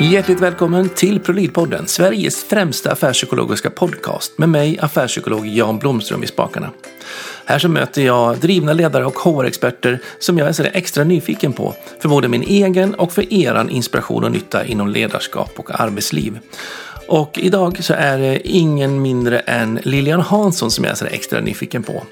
Hjärtligt välkommen till Prolidpodden, Sveriges främsta affärspsykologiska podcast med mig, affärspsykolog Jan Blomström i spakarna. Här så möter jag drivna ledare och HR-experter som jag är så extra nyfiken på för både min egen och för eran inspiration och nytta inom ledarskap och arbetsliv. Och idag så är det ingen mindre än Lilian Hansson som jag är så extra nyfiken på.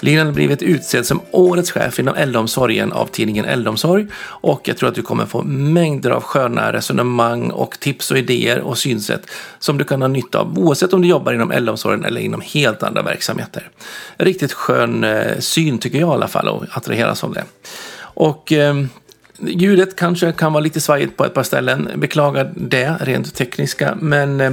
Lilian har blivit utsedd som årets chef inom äldreomsorgen av tidningen Äldreomsorg och jag tror att du kommer få mängder av sköna resonemang och tips och idéer och synsätt som du kan ha nytta av oavsett om du jobbar inom äldreomsorgen eller inom helt andra verksamheter. Riktigt skön eh, syn tycker jag i alla fall och attraheras av det. Och eh, Ljudet kanske kan vara lite svajigt på ett par ställen. Beklagar det rent tekniska, men eh,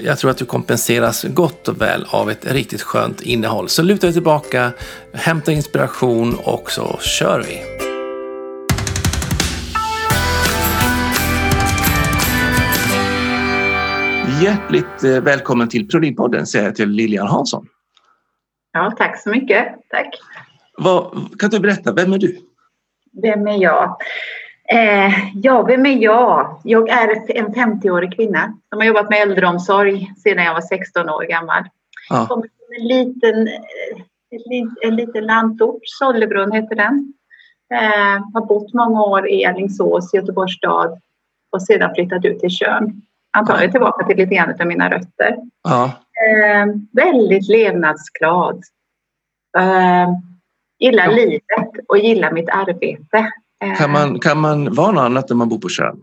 jag tror att du kompenseras gott och väl av ett riktigt skönt innehåll. Så luta dig tillbaka, hämta inspiration och så kör vi! Hjärtligt eh, välkommen till Prolin-podden säger jag till Lilian Hansson. Ja, tack så mycket. Tack. Vad, kan du berätta, vem är du? Vem är jag? Eh, ja, vem är jag? Jag är en 50-årig kvinna som har jobbat med äldreomsorg sedan jag var 16 år gammal. Ja. Kommer från en liten, en, en liten landort, Sollebrunn heter den. Eh, har bott många år i Alingsås, Göteborgs stad och sedan flyttat ut till Tjörn. Antagligen tillbaka till lite grann av mina rötter. Ja. Eh, väldigt levnadsglad. Eh, gillar ja. livet och gillar mitt arbete. Kan man, kan man vara något annat när man bor på Tjörn?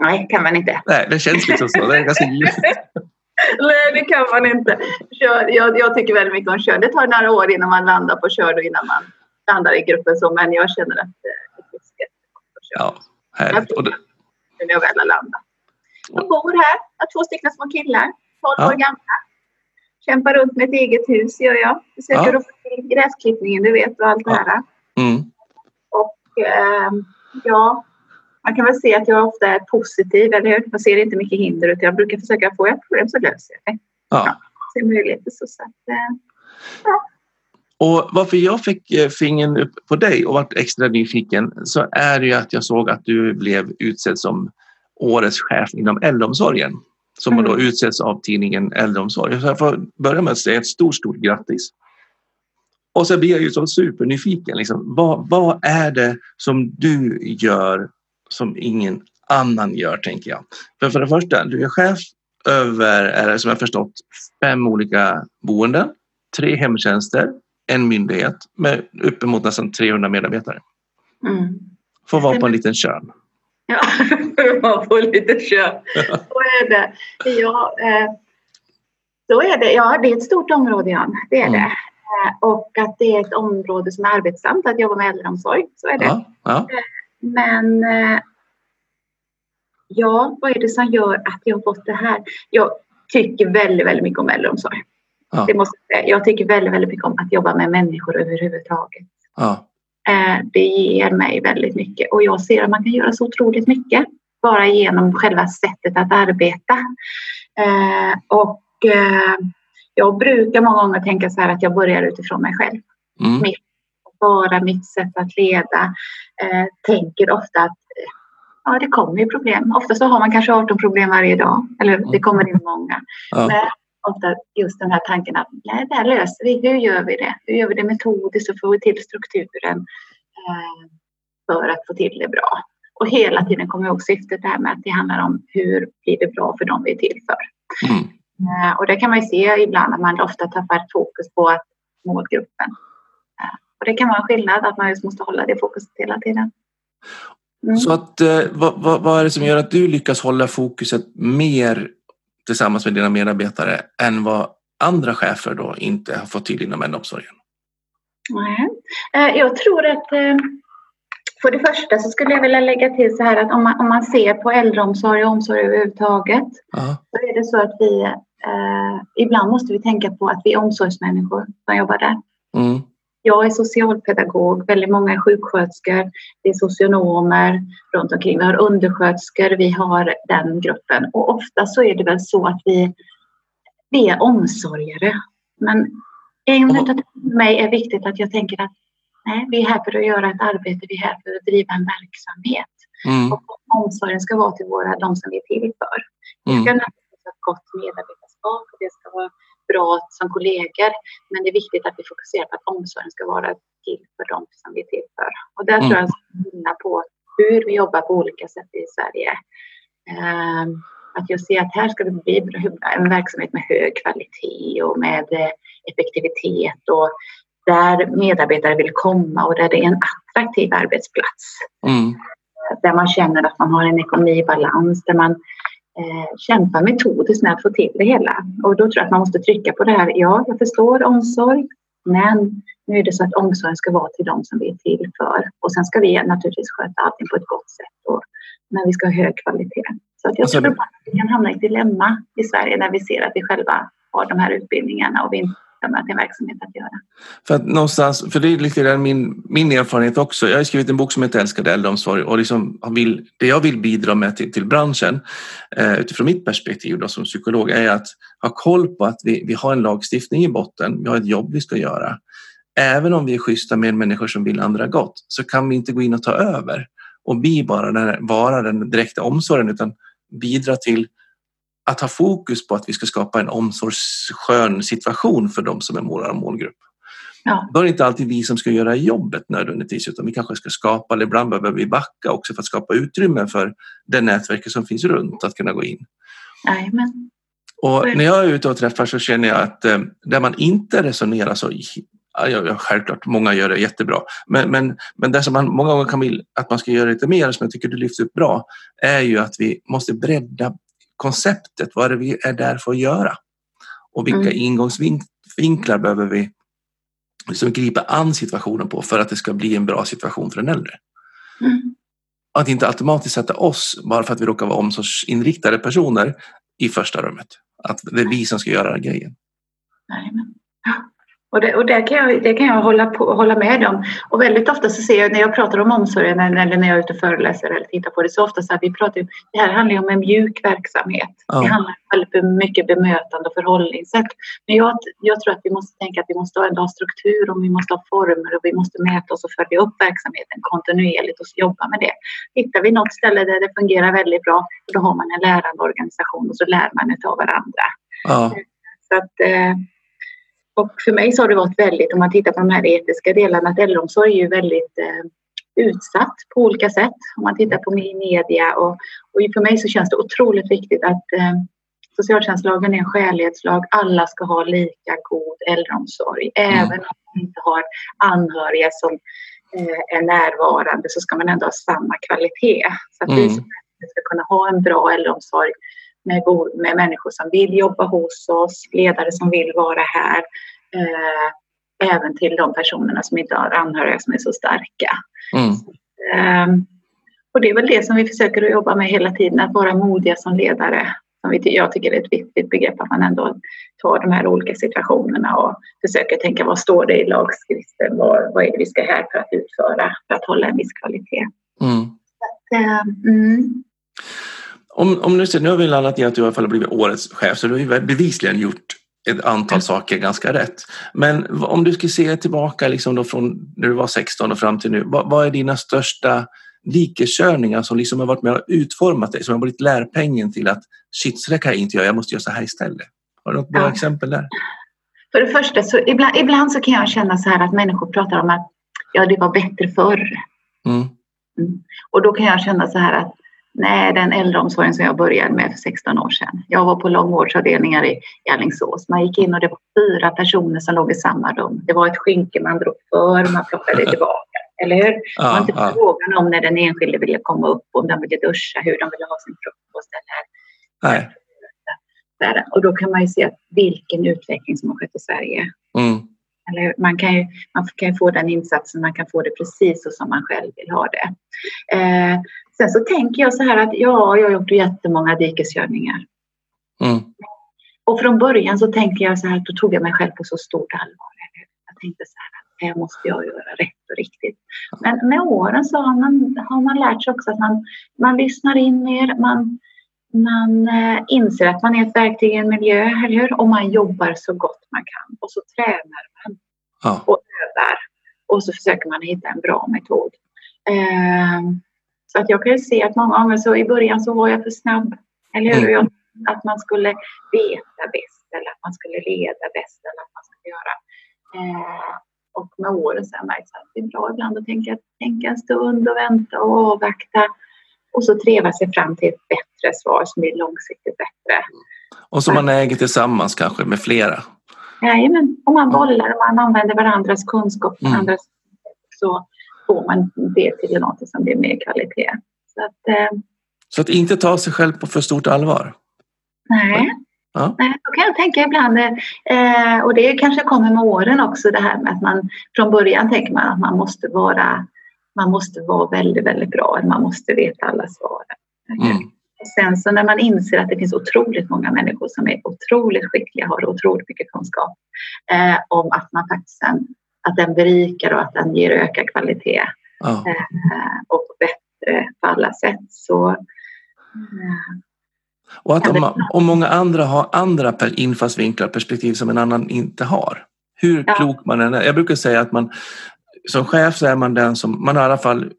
Nej, kan man inte. Nej, det känns liksom så. Det är ganska Nej, det kan man inte. Jag, jag, tycker väldigt mycket om Tjörn. Det tar några år innan man landar på Tjörn och innan man landar i gruppen så, men jag känner att det finns jättegott på Tjörn. Ja, härligt. Och det... När jag väl har landat. Jag bor här, jag har två stycken små killar, 12 ja. år gamla. Kämpar runt med ett eget hus gör jag. Försöker ja. få till gräsklippningen, du vet, och allt ja. det här. Mm. Och eh, ja, man kan väl se att jag ofta är positiv, eller hur? Jag ser inte mycket hinder utan jag brukar försöka få ett problem så löser jag det. Ja. ja ser möjligheter så. så att, eh, ja. Och varför jag fick eh, fingern upp på dig och varit extra nyfiken så är det ju att jag såg att du blev utsedd som årets chef inom äldreomsorgen som mm. då utsätts av tidningen Äldreomsorg. Så jag får börja med att säga ett stort, stort grattis. Och så blir jag ju så supernyfiken. Liksom, vad, vad är det som du gör som ingen annan gör, tänker jag. För, för det första, du är chef över, är som jag förstått, fem olika boenden, tre hemtjänster, en myndighet med uppemot nästan 300 medarbetare. Mm. Får vara på en liten kön. Ja, man får lite köp. Så är det. Ja, eh, så är det. Ja, det är ett stort område, Jan. Det är mm. det. Eh, och att det är ett område som är arbetsamt att jobba med äldreomsorg. Så är det. Ja, ja. Eh, men ja, vad är det som gör att jag har fått det här? Jag tycker väldigt, väldigt mycket om äldreomsorg. Ja. Det måste jag, säga. jag tycker väldigt, väldigt mycket om att jobba med människor överhuvudtaget. Ja. Eh, det ger mig väldigt mycket och jag ser att man kan göra så otroligt mycket bara genom själva sättet att arbeta. Eh, och eh, jag brukar många gånger tänka så här att jag börjar utifrån mig själv. Mm. Mitt, bara mitt sätt att leda. Tänker ofta att ja, det kommer ju problem. Ofta så har man kanske 18 problem varje dag. Eller det kommer in många. Ja. Men ofta just den här tanken att nej, det här löser vi. Hur gör vi det? Hur gör vi det metodiskt och får vi till strukturen eh, för att få till det bra? Och hela tiden kommer också syftet det här med att det handlar om hur blir det bra för dem vi är till för? Mm. Eh, och det kan man ju se ibland att man ofta tappar fokus på målgruppen. Eh, och det kan vara en skillnad att man just måste hålla det fokuset hela tiden. Mm. Så att, vad, vad, vad, är det som gör att du lyckas hålla fokuset mer tillsammans med dina medarbetare än vad andra chefer då inte har fått till inom äldreomsorgen? Nej, eh, jag tror att eh, för det första så skulle jag vilja lägga till så här att om man, om man ser på äldreomsorg och omsorg överhuvudtaget Aha. så är det så att vi eh, ibland måste vi tänka på att vi är omsorgsmänniskor som jobbar där. Mm. Jag är socialpedagog, väldigt många är sjuksköterskor, det är socionomer runt omkring. Vi har undersköterskor, vi har den gruppen. Och ofta så är det väl så att vi, vi är omsorgare. Men en oh. utav mig är viktigt att jag tänker att nej, vi är här för att göra ett arbete, vi är här för att driva en verksamhet. Mm. Och omsorgen ska vara till våra, de som vi är till för. Vi ska mm. ha ett gott medarbetarskap det ska vara bra som kollegor. Men det är viktigt att vi fokuserar på att omsorgen ska vara till för de som vi är till för. Och där mm. tror jag att på hur vi jobbar på olika sätt i Sverige. Um, att jag ser att här ska det bli en verksamhet med hög kvalitet och med eh, effektivitet och där medarbetare vill komma och där det är en attraktiv arbetsplats. Mm. Där man känner att man har en ekonomi balans, där man eh, kämpar metodiskt med att få till det hela. Och då tror jag att man måste trycka på det här. Ja, jag förstår omsorg, men nu är det så att omsorgen ska vara till dem som vi är till för. Och sen ska vi naturligtvis sköta allting på ett gott sätt. Och, men vi ska ha hög kvalitet. Så att jag alltså, tror att vi kan hamna i ett dilemma i Sverige när vi ser att vi själva har de här utbildningarna och vi inte med till din verksamhet att göra. För att någonstans, för det är lite grann min, min erfarenhet också. Jag har skrivit en bok som heter Älskade äldreomsorg och liksom vill, det jag vill bidra med till, till branschen eh, utifrån mitt perspektiv då, som psykolog är att ha koll på att vi, vi har en lagstiftning i botten. Vi har ett jobb vi ska göra. Även om vi är schyssta med människor som vill andra gott så kan vi inte gå in och ta över och bli bara den, vara den direkta omsorgen utan bidra till att ha fokus på att vi ska skapa en omsorgsskön situation för de som är vår målgrupp. Ja. Då är det inte alltid vi som ska göra jobbet nödvändigtvis utan vi kanske ska skapa, eller ibland behöver vi backa också för att skapa utrymme för det nätverket som finns runt att kunna gå in. Amen. Och när jag är ute och träffar så känner jag att eh, där man inte resonerar så Ja, självklart, många gör det jättebra. Men, men, men det som man många gånger kan vilja att man ska göra lite mer, som jag tycker du lyfter upp bra, är ju att vi måste bredda konceptet. Vad är det vi är där för att göra? Och vilka mm. ingångsvinklar behöver vi liksom gripa an situationen på för att det ska bli en bra situation för den äldre? Mm. Att inte automatiskt sätta oss, bara för att vi råkar vara omsorgsinriktade personer, i första rummet. Att det är vi som ska göra grejen. Nej, men. Och det, och det, kan jag, det kan jag hålla, på, hålla med om. Och väldigt ofta så ser jag när jag pratar om omsorgen eller när jag är ute och föreläser eller tittar på det så ofta så att vi pratar det här handlar om en mjuk verksamhet. Ja. Det handlar väldigt mycket bemötande och förhållningssätt. Men jag, jag tror att vi måste tänka att vi måste ändå ha struktur och vi måste ha former och vi måste mäta oss och följa upp verksamheten kontinuerligt och jobba med det. Hittar vi något ställe där det fungerar väldigt bra, då har man en lärande organisation och så lär man av varandra. Ja. Så att, eh, och för mig så har det varit väldigt, om man tittar på de här etiska delarna, att äldreomsorg är ju väldigt eh, utsatt på olika sätt. Om man tittar på media och, och för mig så känns det otroligt viktigt att eh, socialtjänstlagen är en skälighetslag. Alla ska ha lika god äldreomsorg. Mm. Även om man inte har anhöriga som eh, är närvarande så ska man ändå ha samma kvalitet. Så att mm. vi ska kunna ha en bra äldreomsorg med, med människor som vill jobba hos oss, ledare som vill vara här. Eh, även till de personerna som inte har anhöriga som är så starka. Mm. Eh, och det är väl det som vi försöker att jobba med hela tiden, att vara modiga som ledare. Som jag tycker är ett viktigt begrepp, att man ändå tar de här olika situationerna och försöker tänka vad står det i lagskriften, vad, vad är det vi ska här för att utföra för att hålla en viss kvalitet. Mm. Att, eh, mm. Om, om ser, nu har vi landat i att du i alla fall har blivit årets chef så du har ju bevisligen gjort ett antal saker ganska rätt. Men om du skulle se tillbaka liksom då från när du var 16 och fram till nu, vad, vad är dina största dikeskörningar som liksom har varit med och utformat dig, som har blivit lärpengen till att shit, så det kan jag inte göra, jag måste göra så här istället. Har du något bra ja. exempel där? För det första, så ibland, ibland så kan jag känna så här att människor pratar om att ja, det var bättre förr. Mm. Mm. Och då kan jag känna så här att Nej, den äldreomsorgen som jag började med för 16 år sedan. Jag var på långvårdsavdelningar i Alingsås. Man gick in och det var fyra personer som låg i samma rum. Det var ett skynke man drog för, man plockade tillbaka. Eller hur? Det var inte ja. frågan om när den enskilde ville komma upp, om de ville duscha, hur de ville ha sin frukost. Eller. Nej. Och då kan man ju se vilken utveckling som har skett i Sverige. Mm. Eller man, kan ju, man kan ju få den insatsen, man kan få det precis så som man själv vill ha det. Eh, Sen så tänker jag så här att ja, jag har gjort jättemånga dikeskörningar. Mm. Och från början så tänkte jag så här, då tog jag mig själv på så stort allvar. Jag tänkte så här att här måste jag göra rätt och riktigt. Men med åren så har man, har man lärt sig också att man, man lyssnar in mer, man, man eh, inser att man är ett verktyg i en miljö, eller hur? Och man jobbar så gott man kan. Och så tränar man ja. och övar. Och så försöker man hitta en bra metod. Eh, Så att jag kan ju se att många gånger så i början så var jag för snabb. Eller hur? Mm. Att man skulle veta bäst eller att man skulle leda bäst eller att man skulle göra. Eh, och med åren så har jag märkt att det är bra ibland att tänka, tänka en stund och vänta och avvakta. Och så treva sig fram till ett bättre svar som blir långsiktigt bättre. Och som man äger tillsammans kanske med flera? Jajamän, om man bollar och man använder varandras kunskap mm. andras, så får man det till något som blir mer kvalitet. Så att, eh, så att inte ta sig själv på för stort allvar? Nej. Ja. Nej, så kan jag tänka ibland. Eh, och det kanske kommer med åren också det här med att man från början tänker man att man måste vara, man måste vara väldigt, väldigt bra. Man måste veta alla svaren. Mm. Sen så när man inser att det finns otroligt många människor som är otroligt skickliga, har otroligt mycket kunskap eh, om att man faktiskt sen, att den berikar och att den ger ökad kvalitet oh. eh, och bättre på alla sätt. Så, eh, och att om, om många andra har andra infallsvinklar, perspektiv som en annan inte har. Hur ja. klok man än är. Jag brukar säga att man som chef så är man den som, man har i alla fall,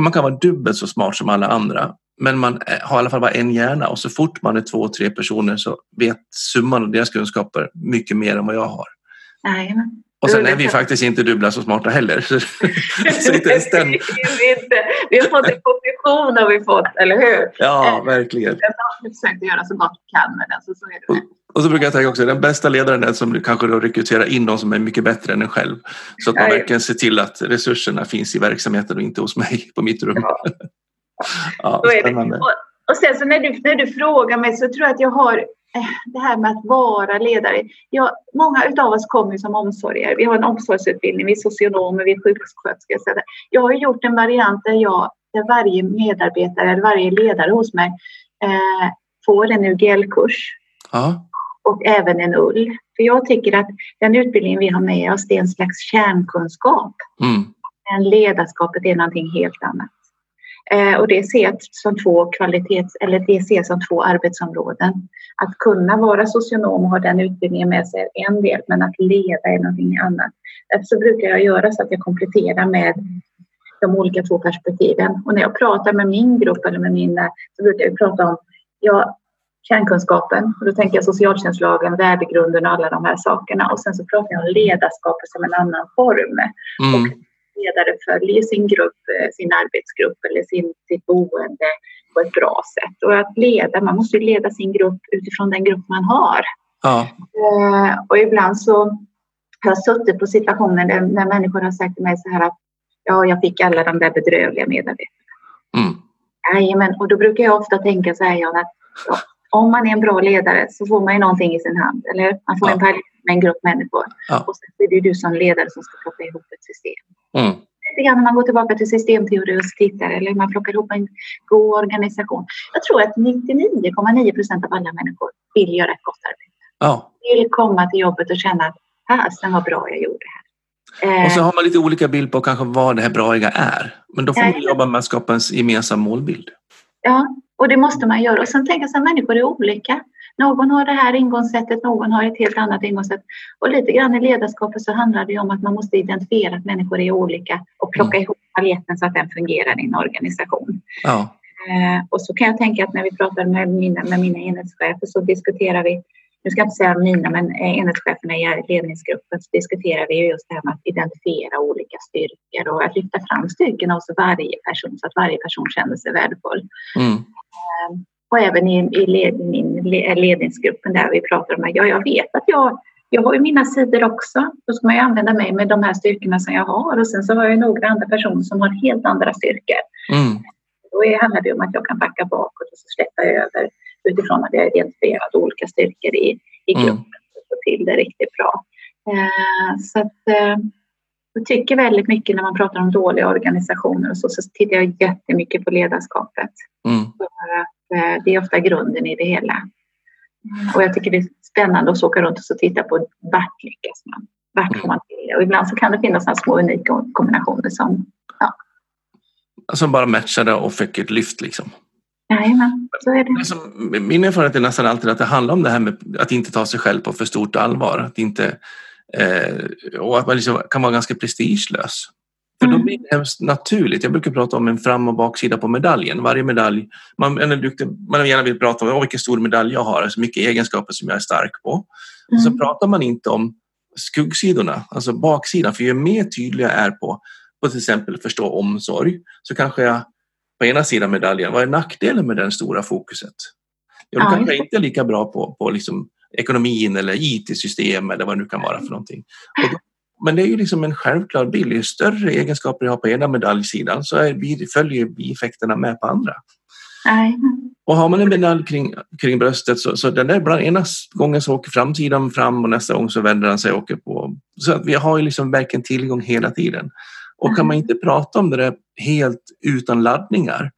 man kan vara dubbelt så smart som alla andra men man har i alla fall bara en hjärna och så fort man är två, tre personer så vet summan av deras kunskaper mycket mer än vad jag har. Nej, och sen är vi faktiskt inte dubbla så smarta heller. så inte ens den... vi har fått en kombination har vi fått, eller hur? Ja, eh, verkligen. Jag har försökt göra så gott vi kan med den. Så, så är det. Och så brukar jag tänka också, den bästa ledaren är som kanske då rekryterar in de som är mycket bättre än en själv. Så att man verkligen ser till att resurserna finns i verksamheten och inte hos mig på mitt rum. Ja. ja, spännande. Och, och sen så när du, när du frågar mig så tror jag att jag har eh, det här med att vara ledare. Jag, många av oss kommer som omsorgare. Vi har en omsorgsutbildning, vi är socionomer, vi är sjuksköterskor. Jag har gjort en variant där, jag, där varje medarbetare eller varje ledare hos mig eh, får en UGL-kurs. Ja. Och även en ULL. För jag tycker att den utbildningen vi har med oss, det är en slags kärnkunskap. Mm. Men ledarskapet är någonting helt annat. Eh, och det ses som två kvalitets, eller det ses som två arbetsområden. Att kunna vara socionom och ha den utbildningen med sig är en del, men att leda är någonting annat. Därför så brukar jag göra så att jag kompletterar med de olika två perspektiven. Och när jag pratar med min grupp eller med mina så brukar jag prata om ja, kärnkunskapen. Och då tänker jag socialtjänstlagen, värdegrunden och alla de här sakerna. Och sen så pratar jag om ledarskapet som en annan form. Mm. Och ledare följer sin grupp, eh, sin arbetsgrupp eller sin, sitt boende på ett bra sätt. Och att leda, man måste ju leda sin grupp utifrån den grupp man har. Ja. Eh, och ibland så har jag suttit på situationer där, när människor har sagt till mig så här att ja, jag fick alla de där bedrövliga medarbetarna. Mm. Jajamän, och då brukar jag ofta tänka så här, Jan, att ja, om man är en bra ledare så får man ju någonting i sin hand, eller Man får ja. en palett med en grupp människor. Ja. Och sen är det du som ledare som ska plocka ihop ett system. Mm. Lite grann när man går tillbaka till systemteori och tittar eller man plockar ihop en god organisation. Jag tror att 99,9 procent av alla människor vill göra ett gott arbete. Ja. Vill komma till jobbet och känna att fasen vad bra jag gjorde här. Och så har man lite olika bild på kanske vad det här braiga är. Men då får man jobba med att skapa en gemensam målbild. Ja, och det måste man göra. Och sen tänka sig att människor är olika. Någon har det här ingångssättet, någon har ett helt annat ingångssätt. Och lite grann i ledarskapet så handlar det om att man måste identifiera att människor är olika och plocka mm. ihop paletten så att den fungerar i en organisation. Ja. Eh, och så kan jag tänka att när vi pratar med mina, med mina enhetschefer så diskuterar vi nu ska jag inte säga mina, men eh, enhetscheferna i ledningsgruppen så diskuterar vi just det här med att identifiera olika styrkor och att lyfta fram styrkorna hos varje person så att varje person känner sig värdefull. Mm. Eh, och även i, i led, min ledningsgruppen där vi pratar om att ja, jag vet att jag, jag har ju mina sidor också. Då ska man ju använda mig med de här styrkorna som jag har och sen så har jag några andra personer som har helt andra styrkor. Mm. Då handlar det om att jag kan backa bakåt och så släppa över utifrån att jag har identifierat olika styrkor i, i mm. gruppen och få till det riktigt bra. Eh, så att, eh, jag tycker väldigt mycket när man pratar om dåliga organisationer och så, så tittar jag jättemycket på ledarskapet. Mm. För att eh, det är ofta grunden i det hela. Och jag tycker det är spännande att åka runt och titta på vart lyckas man? Vart får man till det? Och ibland så kan det finnas några små unika kombinationer som ja. Som bara matchade och fick ett lyft liksom? Jajamän, så är det. Alltså, min erfarenhet är nästan alltid att det handlar om det här med att inte ta sig själv på för stort allvar. Att inte, eh, och att man liksom kan vara ganska prestigelös. För då mm. blir det hemskt naturligt. Jag brukar prata om en fram och baksida på medaljen. Varje medalj, man, man gärna vill prata om vilken stor medalj jag har, alltså mycket egenskaper som jag är stark på. Mm. Och så pratar man inte om skuggsidorna, alltså baksidan. För ju mer tydlig jag är på, på till exempel förstå omsorg, så kanske jag på ena sidan medaljen, vad är nackdelen med den stora fokuset? Ja, då kanske inte är lika bra på, på liksom ekonomin eller IT-system eller vad det nu kan vara för någonting. Då, men det är ju liksom en självklar bild. Ju större egenskaper jag har på ena medaljsidan så är, följer bieffekterna med på andra. Nej. Och har man en medalj kring, kring bröstet så, så den där ibland, ena gången så åker framsidan fram och nästa gång så vänder den sig och åker på. Så att vi har ju liksom verkligen tillgång hela tiden. Och kan man inte prata om det där helt utan laddningar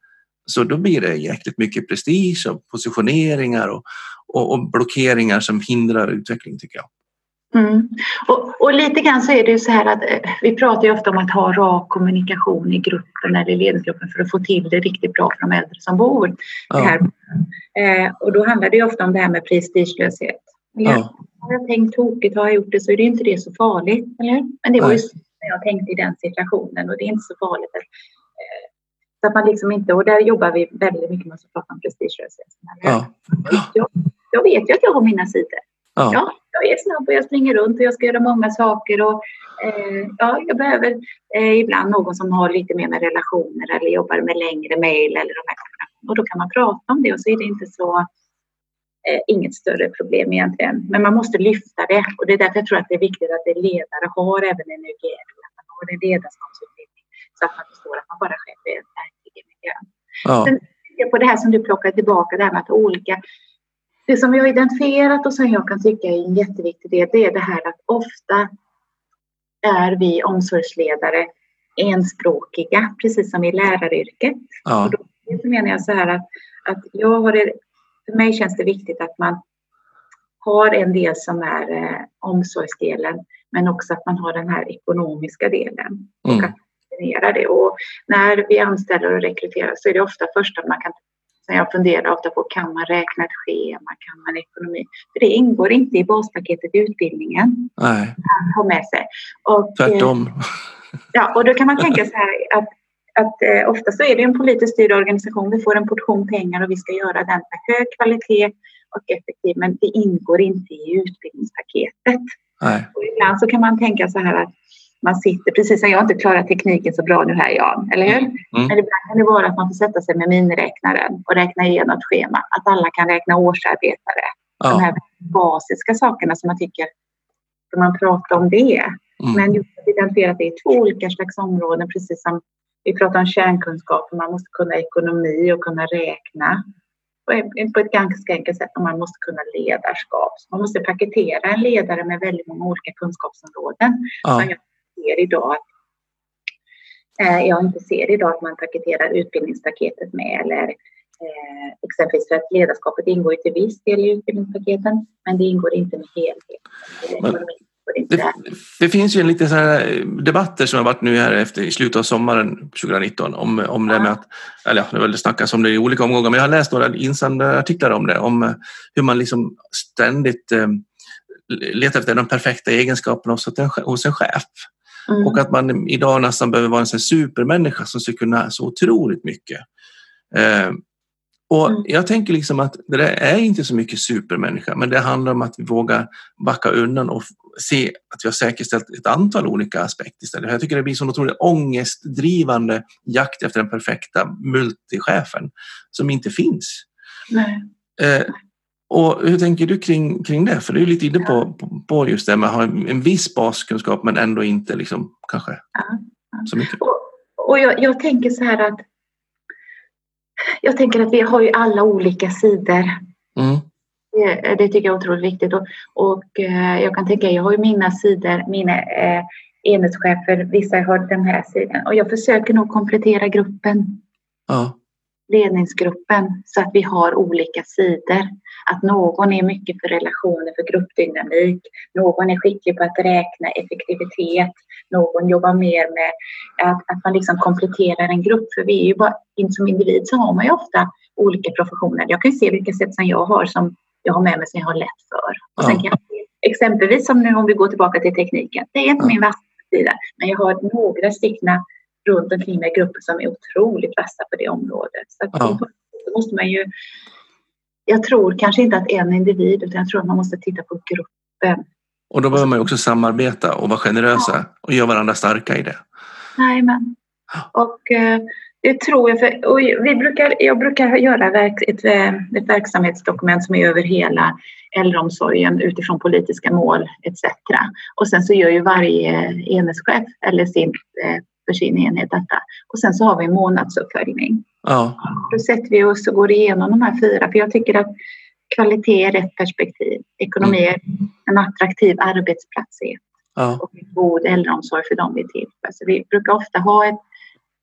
så då blir det jäkligt mycket prestige och positioneringar och, och, och blockeringar som hindrar utveckling tycker jag. Mm. Och, och, lite grann så är det ju så här att eh, vi pratar ju ofta om att ha rak kommunikation i gruppen eller i ledningsgruppen för att få till det riktigt bra för de äldre som bor. Ja. Här. Eh, och då handlar det ofta om det här med prestigelöshet. Ja. Har jag tänkt tokigt, har jag gjort det så är det inte det så farligt, eller Men det var ju så jag tänkte i den situationen och det är inte så farligt. Eh, så att man liksom inte, och där jobbar vi väldigt mycket med att prata om prestigelöshet. Ja. Jag, jag vet ju att jag har mina sidor. Ja. ja. jag är snabb och jag springer runt och jag ska göra många saker. Och, eh, ja, jag behöver eh, ibland någon som har lite mer med relationer eller jobbar med längre mejl eller de här Och då kan man prata om det och så är det inte så eh, inget större problem egentligen. Men man måste lyfta det och det är därför jag tror att det är viktigt att det ledare har även en UGL, att man har en ledarskapsutbildning så att man förstår att man bara själv är verkligen miljön. Ja. Sen på det här som du plockar tillbaka, det här med att olika det som vi har identifierat och som jag kan tycka är en jätteviktig del, det är det här att ofta är vi omsorgsledare enspråkiga, precis som i läraryrket. Ja. Och då menar jag så här att, att jag har för mig känns det viktigt att man har en del som är eh, omsorgsdelen, men också att man har den här ekonomiska delen. Mm. Och att det. Och när vi anställer och rekryterar så är det ofta första man kan som jag funderar ofta på, kan man räkna ett schema, kan man ekonomi? För det ingår inte i baspaketet i utbildningen. Nej. Att ha med sig. Och, Tvärtom. Ja, och då kan man tänka så här att, att eh, ofta så är det en politiskt styrd organisation. Vi får en portion pengar och vi ska göra den med hög kvalitet och effektiv, men det ingår inte i utbildningspaketet. Nej. Och ibland så kan man tänka så här att man sitter, precis som jag inte klarar tekniken så bra nu här Jan, eller hur? Mm. Men ibland kan det vara att man får sätta sig med miniräknaren och räkna igenom ett schema. Att alla kan räkna årsarbetare. Ja. De här basiska sakerna som man tycker, ska man prata om det? Mm. Men just att identifiera att det är två olika slags områden, precis som vi pratar om kärnkunskaper, man måste kunna ekonomi och kunna räkna på ett ganska enkelt sätt. Man måste kunna ledarskap. Man måste paketera en ledare med väldigt många olika kunskapsområden. Ja ser idag att eh, jag inte ser idag att man paketerar utbildningspaketet med eller eh, exempelvis för att ledarskapet ingår ju till viss del i utbildningspaketen men det ingår inte med helhet. Det, det, finns ju en liten så här debatter som har varit nu här efter i slutet av sommaren 2019 om, om det med att, eller ja, det väl snackas om det i olika omgångar, men jag har läst några insändare artiklar om det, om hur man liksom ständigt eh, letar efter de perfekta egenskaperna hos hos en chef. Mm. Och att man idag nästan behöver vara en sån supermänniska som ska kunna så otroligt mycket. Eh, och mm. Jag tänker liksom att det där är inte så mycket supermänniska, men det handlar om att vi vågar backa undan och se att vi har säkerställt ett antal olika aspekter istället. Jag tycker det blir så otroligt ångestdrivande jakt efter den perfekta multichefen som inte finns. Eh, och hur tänker du kring, kring det? För du är lite inne på, på just det med att ha en viss baskunskap men ändå inte liksom, kanske ja, ja. så mycket. Och, och jag, jag, tänker så här att jag tänker att vi har ju alla olika sidor. Mm. Det, det, tycker jag är otroligt viktigt. Och, och eh, jag kan tänka, jag har ju mina sidor, mina eh, enhetschefer, vissa har den här sidan. Och jag försöker nog komplettera gruppen. Ja ledningsgruppen så att vi har olika sidor. Att någon är mycket för relationer, för gruppdynamik. Någon är skicklig på att räkna effektivitet. Någon jobbar mer med att, att man liksom kompletterar en grupp. För vi är ju bara, som individ så har man ju ofta olika professioner. Jag kan ju se vilka sätt som jag har som jag har med mig som jag har lätt för. Och sen kan jag, exempelvis som nu om vi går tillbaka till tekniken. Det är inte min vassa sida, men jag har några stickna runt omkring mig grupper som är otroligt vassa på det området. Så ja. måste man ju, jag tror kanske inte att en individ utan jag tror att man måste titta på gruppen. Och då behöver man också samarbeta och vara generösa och göra varandra starka i det. Jajamän. Och eh, det tror jag. För, och vi brukar, jag brukar göra verk, ett, eh, ett verksamhetsdokument som är över hela äldreomsorgen utifrån politiska mål etc. Och sen så gör ju varje enhetschef eller sin, eh, för sin enhet detta. Och sen så har vi en månadsuppföljning. Ja. Då sätter vi oss och går igenom de här fyra. För jag tycker att kvalitet är rätt perspektiv. Ekonomi är en attraktiv arbetsplats ja. och en god äldreomsorg för dem vi är till för. Så vi brukar ofta ha ett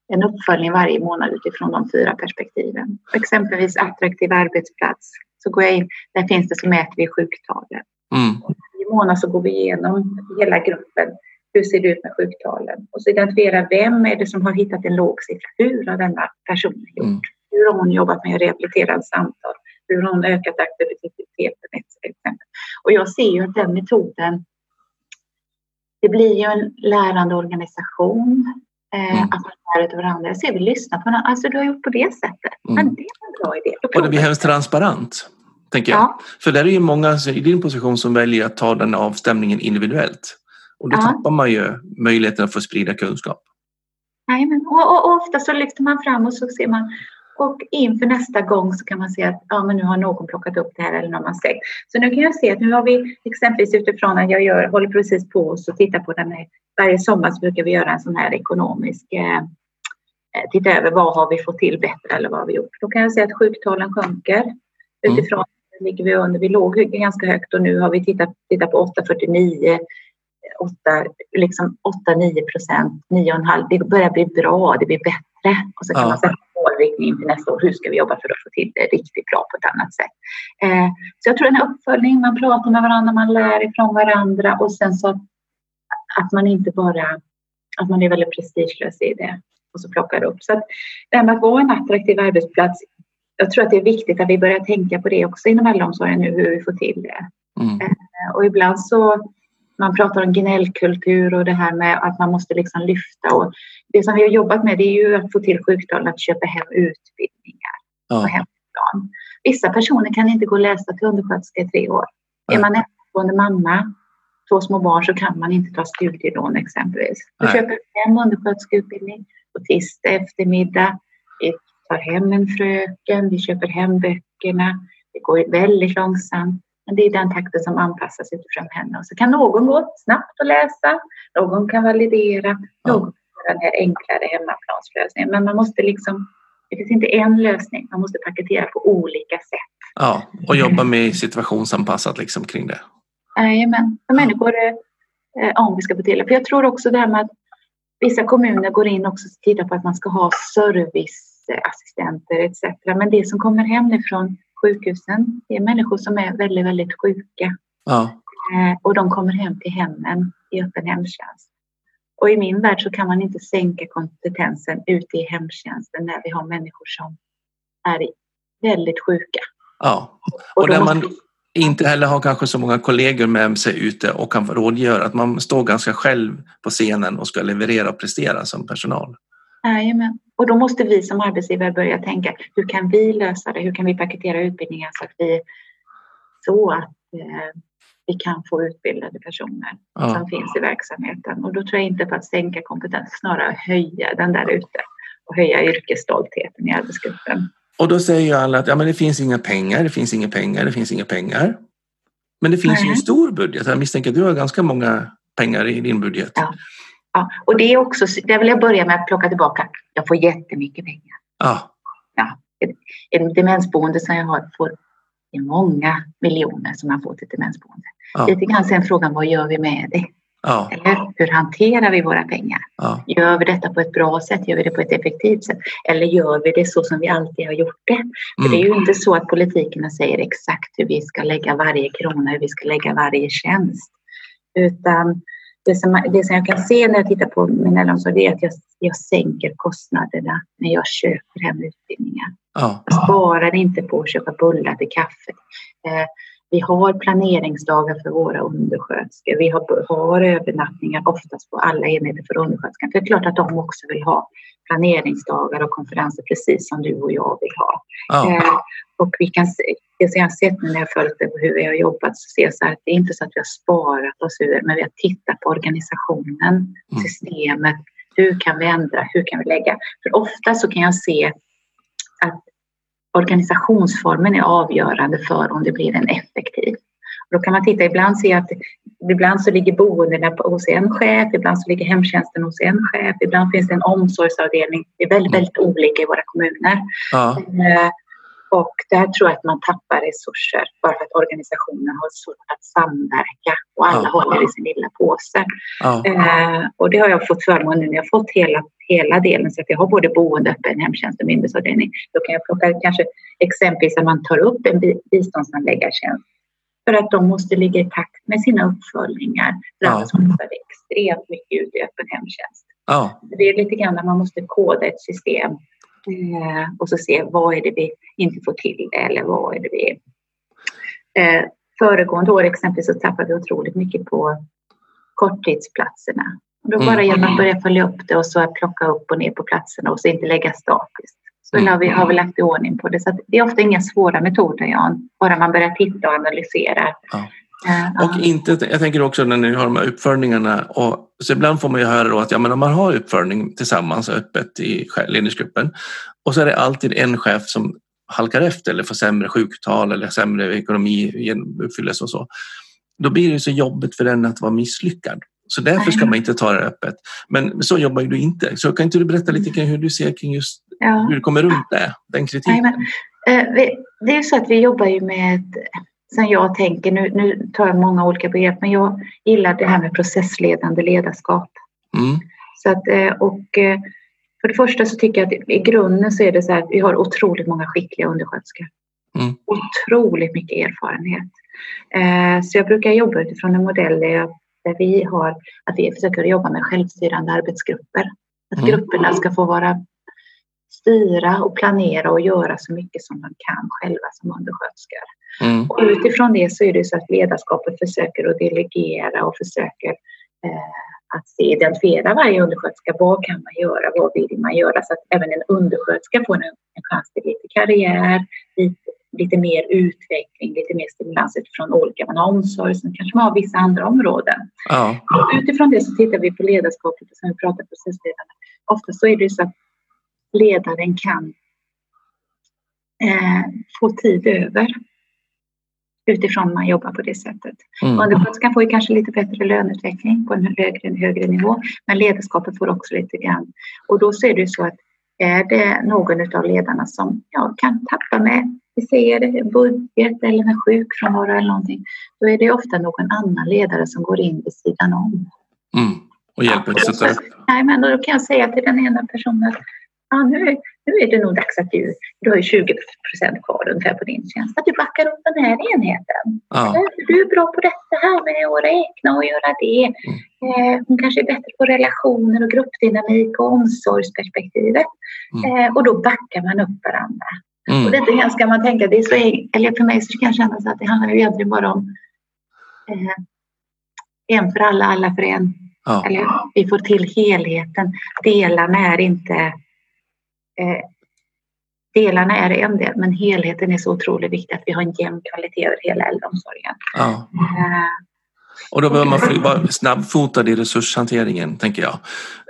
en uppföljning varje månad utifrån de fyra perspektiven. Exempelvis attraktiv arbetsplats. Så går jag in, där finns det så mäter vi sjuktalen. Mm. Varje månad så går vi igenom hela gruppen. Hur ser det ut med sjuktalen? Och så identifiera vem är det som har hittat en låg siffra? Hur har denna person gjort? Mm. Hur har hon jobbat med rehabiliterande samtal? Hur hon ökat aktiviteten? Och jag ser ju att den metoden det blir ju en lärande organisation. Eh, mm. Att man lär av varandra. Jag ser vi lyssnar på varandra. Alltså du har gjort på det sättet. Mm. Men det är en bra idé. Och det blir hemskt transparent. Tänker jag. Ja. För där är ju många i din position som väljer att ta den avstämningen individuellt. Och då ja. tappar man ju möjligheten att få sprida kunskap. Nej, och, och, och ofta så lyfter man fram och så ser man och inför nästa gång så kan man se att ja, men nu har någon plockat upp det här eller någon har släckt. Så nu kan jag se att nu har vi exempelvis utifrån att jag gör, håller precis på och tittar på den här. Varje sommar så brukar vi göra en sån här ekonomisk eh, eh, titta över vad har vi fått till bättre eller vad har vi gjort. Då kan jag se att sjuktalen sjunker mm. utifrån mm. ligger vi under. Vi låg ganska högt och nu har vi tittat, tittat på 8,49 8, liksom 8-9 procent, 9,5. Det börjar bli bra, det blir bättre. Och så kan ja. man sätta målriktning inför nästa år. Hur ska vi jobba för att få till det riktigt bra på ett annat sätt? Eh, så jag tror den här uppföljningen, man pratar med varandra, man lär ifrån varandra och sen så att man inte bara, att man är väldigt prestigelös i det och så plockar upp. Så att det här med att vara en attraktiv arbetsplats, jag tror att det är viktigt att vi börjar tänka på det också inom äldreomsorgen nu, hur vi får till det. Mm. Eh, och ibland så man pratar om gnällkultur och det här med att man måste liksom lyfta. Och det som vi har jobbat med det är ju att få till sjuktalen att köpa hem utbildningar ja. på hemplan. Vissa personer kan inte gå och läsa till undersköterska i tre år. Ja. Är man ensamstående mamma, två små barn, så kan man inte ta studielån exempelvis. Vi köper hem undersköterskeutbildning på tisdag eftermiddag. Vi tar hem en fröken, vi köper hem böckerna. Det går väldigt långsamt. Men det är den takten som anpassas utifrån henne. Och så kan någon gå snabbt att läsa, någon kan validera, någon kan göra den här enklare hemmaplanslösningen. Men man måste liksom, det finns inte en lösning, man måste paketera på olika sätt. Ja, och jobba med situationsanpassat liksom kring det. Jajamän, för människor, eh, om vi ska få till det. För jag tror också det här med att vissa kommuner går in också och tittar på att man ska ha serviceassistenter etc. Men det som kommer hem ifrån sjukhusen. Det är människor som är väldigt, väldigt sjuka. Ja. Eh, och de kommer hem till hemmen i öppen hemtjänst. Och i min värld så kan man inte sänka kompetensen ute i hemtjänsten när vi har människor som är väldigt sjuka. Ja, och, och där man inte heller har kanske så många kollegor med sig ute och kan rådgöra. Att man står ganska själv på scenen och ska leverera och prestera som personal. Jajamän. Och då måste vi som arbetsgivare börja tänka, hur kan vi lösa det? Hur kan vi paketera utbildningar så att vi, så att eh, vi kan få utbildade personer ja. som finns i verksamheten. Och då tror jag inte på att sänka kompetens, snarare höja den där ute och höja yrkesstoltheten i arbetsgruppen. Och då säger alla att ja, men det finns inga pengar, det finns inga pengar, det finns inga pengar. Men det finns Nej. ju en stor budget. Jag misstänker att du har ganska många pengar i din budget. Ja. Ja, och det är också, där vill jag börja med att plocka tillbaka. Jag får jättemycket pengar. Ja. Ja, ett demensboende som jag har får det är många miljoner som man får till demensboende. Ja. Lite grann sen frågan, vad gör vi med det? Ja. Eller hur hanterar vi våra pengar? Ja. Gör vi detta på ett bra sätt? Gör vi det på ett effektivt sätt? Eller gör vi det så som vi alltid har gjort det? För det är ju mm. inte så att politikerna säger exakt hur vi ska lägga varje krona, hur vi ska lägga varje tjänst. Utan det som, det som jag kan se när jag tittar på min äldreomsorg är att jag, jag sänker kostnaderna när jag köper hem utbildningar. Ja. Jag sparar inte på att köpa bullar till kaffet. Eh, vi har planeringsdagar för våra undersköterskor. Vi har, har övernattningar oftast på alla enheter för undersköterskan. Det är klart att de också vill ha planeringsdagar och konferenser precis som du och jag vill ha. Ja. Eh, och vi kan se, det som jag har sett när jag följt hur vi har jobbat så ser jag så här att det är inte så att vi har sparat oss ur men vi har tittat på organisationen, mm. systemet. Hur kan vi ändra? Hur kan vi lägga? För ofta så kan jag se att organisationsformen är avgörande för om det blir en effektiv. Och då kan man titta, ibland se att ibland så ligger boendena hos en chef, ibland så ligger hemtjänsten hos en chef, ibland finns det en omsorgsavdelning. Det är väldigt, väldigt olika i våra kommuner. Ja. Eh, och där tror jag att man tappar resurser bara för att organisationen har svårt att samverka och alla ja. håller i sin lilla påse. Ja. Eh, och det har jag fått förmånen nu jag fått hela, hela delen så att jag har både boende, öppen hemtjänst och myndighetsavdelning. Då kan jag plocka kanske exempelvis att man tar upp en biståndsanläggartjänst för att de måste ligga i takt med sina uppföljningar. För ja. kostar det extremt mycket ut i öppen hemtjänst. Ja. Det är lite grann när man måste koda ett system eh, och så se vad är det vi inte får till eller vad är det vi... Eh, föregående år exempelvis så tappade vi otroligt mycket på korttidsplatserna. Och då bara mm. genom att börja följa upp det och så att plocka upp och ner på platserna och så inte lägga statiskt. Så mm. har, vi, har vi lagt i ordning på det. Så det är ofta inga svåra metoder, Jan. Bara man börjar titta och analysera. Ja. Uh, och inte, jag tänker också när ni har de här uppföljningarna. Och, så ibland får man ju höra då att ja, men om man har uppföljning tillsammans öppet i ledningsgruppen och så är det alltid en chef som halkar efter eller får sämre sjuktal eller sämre ekonomi uppfylles och så. Då blir det så jobbigt för den att vara misslyckad. Så därför ska man inte ta det öppet. Men så jobbar du inte. Så kan inte du berätta lite kring hur du ser kring just ja. hur kommer runt det, den kritiken? Nej, men, eh, det är så att vi jobbar ju med sen jag tänker, nu, nu tar jag många olika begrepp, men jag gillar det här med processledande ledarskap. Mm. Så att, eh, och eh, för det första så tycker jag att i grunden så är det så här att vi har otroligt många skickliga undersköterskor. Mm. Otroligt mycket erfarenhet. Så jag brukar jobba utifrån en modell där vi har att vi försöker jobba med självstyrande arbetsgrupper. Att mm. grupperna ska få vara styra och planera och göra så mycket som de kan själva som undersköterskor. Mm. Och utifrån det så är det så att ledarskapet försöker att delegera och försöker eh, att identifiera varje undersköterska. Vad kan man göra? Vad vill man göra? Så att även en undersköterska får en, en chans till lite karriär, lite lite mer utveckling, lite mer stimulans utifrån olika. Man har omsorg, sen kanske man har vissa andra områden. Ja. utifrån det så tittar vi på ledarskapet och sen vi pratar processledarna. Ofta så är det så att ledaren kan eh, få tid över utifrån man jobbar på det sättet. Mm. Undersköterskan får ju kanske lite bättre löneutveckling på en högre, en högre nivå, men ledarskapet får också lite grann. Och då så är det så att är det någon av ledarna som ja, kan tappa med vi säger budget eller med sjukfrånvaro eller någonting, då är det ofta någon annan ledare som går in vid sidan om. Mm. Och hjälper ja, sätta upp. Nej, men då kan jag säga till den ena personen ja, nu, nu är det nog dags att du, du har ju 20 procent kvar ungefär på din tjänst, att du backar upp den här enheten. Ja. Du är bra på detta här med att räkna och göra det. Mm. Eh, hon kanske är bättre på relationer och gruppdynamik och omsorgsperspektivet. Mm. Eh, och då backar man upp varandra. Mm. Och detta här ska man tänka, det är så, eller för mig så kan det kännas att det handlar ju egentligen bara om eh, en för alla, alla för en. Ja. Eller vi får till helheten. Delarna är inte Delarna är en del, men helheten är så otroligt viktig att vi har en jämn kvalitet över hela äldreomsorgen. Ja. Eh, och då behöver man vara snabbfotad i resurshanteringen, tänker jag.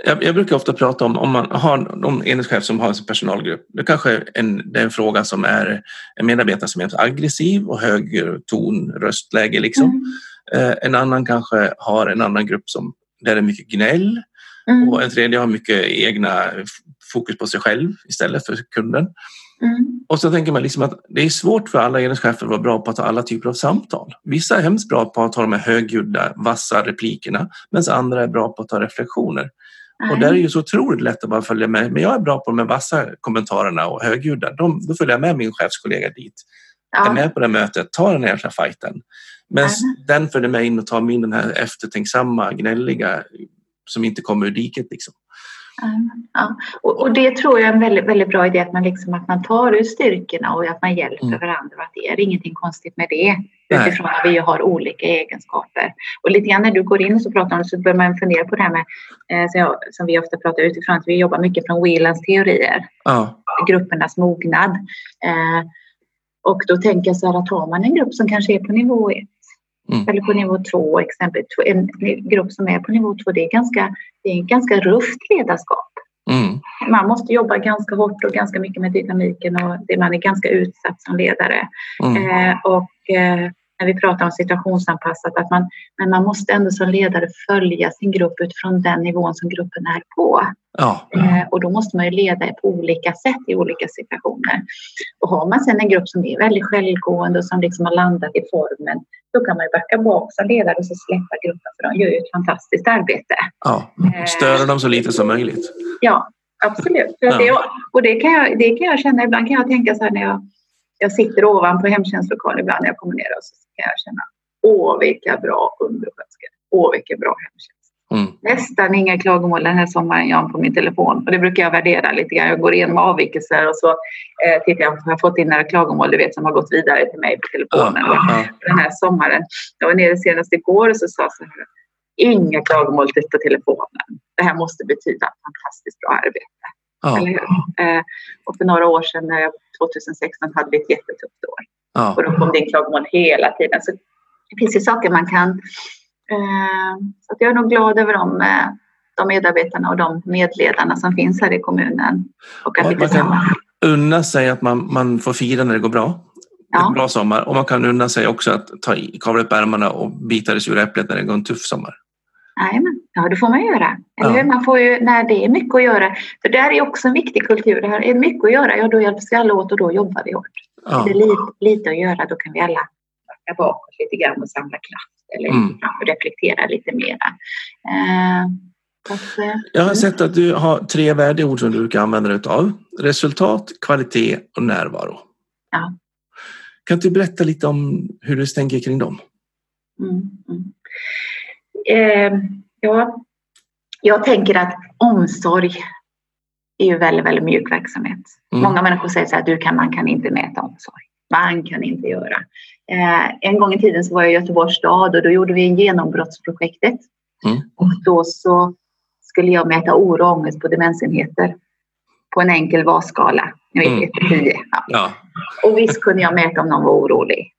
jag. jag. brukar ofta prata om, om man har någon enhetschef som har en personalgrupp, det kanske en, det är en fråga som är en medarbetare som är aggressiv och hög ton, röstläge liksom. Mm. Eh, en annan kanske har en annan grupp som, där det är mycket gnäll mm. och en tredje har mycket egna fokus på sig själv istället för kunden. Mm. Och så tänker man liksom att det är svårt för alla enhetschefer att vara bra på att ta alla typer av samtal. Vissa är hemskt bra på att ta de här högljudda, vassa replikerna medan andra är bra på att ta reflektioner. Mm. Och där är det ju så otroligt lätt att bara följa med. Men jag är bra på de här vassa kommentarerna och högljudda. De, då följer jag med min chefskollega dit. Ja. Är med på det mötet, tar den här fighten. Men mm. den följer med in och tar min den här eftertänksamma, gnälliga som inte kommer ur diket. Liksom. Ja. Och, och, det tror jag är en väldigt, väldigt bra idé att man, liksom, att man tar ur styrkorna och att man hjälper mm. varandra. Att det är ingenting konstigt med det. Utifrån att vi har olika egenskaper. Och lite grann när du går in och så pratar om så bör man fundera på det här med, eh, som, jag, som, vi ofta pratar utifrån, att vi jobbar mycket från Whelans teorier. Ja. Gruppernas mognad. Eh, och då tänker jag så här att har man en grupp som kanske är på nivå ett mm. eller på nivå två, exempelvis en grupp som är på nivå två, det är ganska, det är ganska rufft ledarskap. Mm. Man måste jobba ganska hårt och ganska mycket med dynamiken och det, man är ganska utsatt som ledare. Mm. Eh, och eh, när vi pratar om situationsanpassat, att man, men man måste ändå som ledare följa sin grupp utifrån den nivån som gruppen är på. Ja. Eh, och då måste man ju leda på olika sätt i olika situationer. Och har man sedan en grupp som är väldigt självgående och som liksom har landat i formen, då kan man ju backa bak som ledare och så släppa gruppen för de gör ju ett fantastiskt arbete. Ja, eh, störa dem så lite som möjligt. Ja, absolut. Ja. det, och det kan, jag, det kan jag känna, ibland kan jag tänka så här när jag, jag sitter ovanpå hemtjänstlokalen ibland när jag kommer ner och så kan jag känna, åh vilka bra undersköterskor, åh vilken bra hemtjänst. Mm. Nästan inga klagomål den här sommaren Jan på min telefon. Och det brukar jag värdera lite grann. Jag går igenom avvikelser och så eh, tittar jag om jag har fått in några klagomål du vet, som har gått vidare till mig på telefonen. Mm. Mm. Den här sommaren. Jag var nere senast igår och så sa så här. Inga klagomål på telefonen. Det här måste betyda fantastiskt bra arbete. Eh, och för några år sedan, 2016, hade vi ett jättetufft år. Och då kom det in klagomål hela tiden. Så det finns ju saker man kan Eh, så jag är nog glad över de, eh, de medarbetarna och de medledarna som finns här i kommunen. Och att man kan unna sig att man, man får fira när det går bra. Ja. En bra sommar. Och man kan unna sig också att ta i, kavla upp ärmarna och bita det sura äpplet när det går en tuff sommar. Jajamän, ja det får man göra. Eller ja. Man får ju, när det är mycket att göra. För det är också en viktig kultur. Det här är mycket att göra, ja då hjälps vi alla åt och då jobbar vi hårt. Ja. Är det lite, lite att göra, då kan vi alla backa bakåt lite grann och samla kraft eller mm. reflektera lite mera. Eh, att, eh, jag har mm. sett att du har tre värdeord som du brukar använda dig av. Resultat, kvalitet och närvaro. Ja. Kan du berätta lite om hur du tänker kring dem? Mm, mm. Eh, ja, jag tänker att omsorg är ju väldigt, väldigt mjuk verksamhet. Mm. Många människor säger så här, du kan, man kan inte mäta omsorg. Man kan inte göra. Eh, en gång i tiden så var jag i Göteborgs stad och då gjorde vi genombrottsprojektet. Mm. Och då så skulle jag mäta oro och ångest på demensenheter på en enkel VAS-skala. Mm. Ja. ja. Och visst kunde jag mäta om någon var orolig.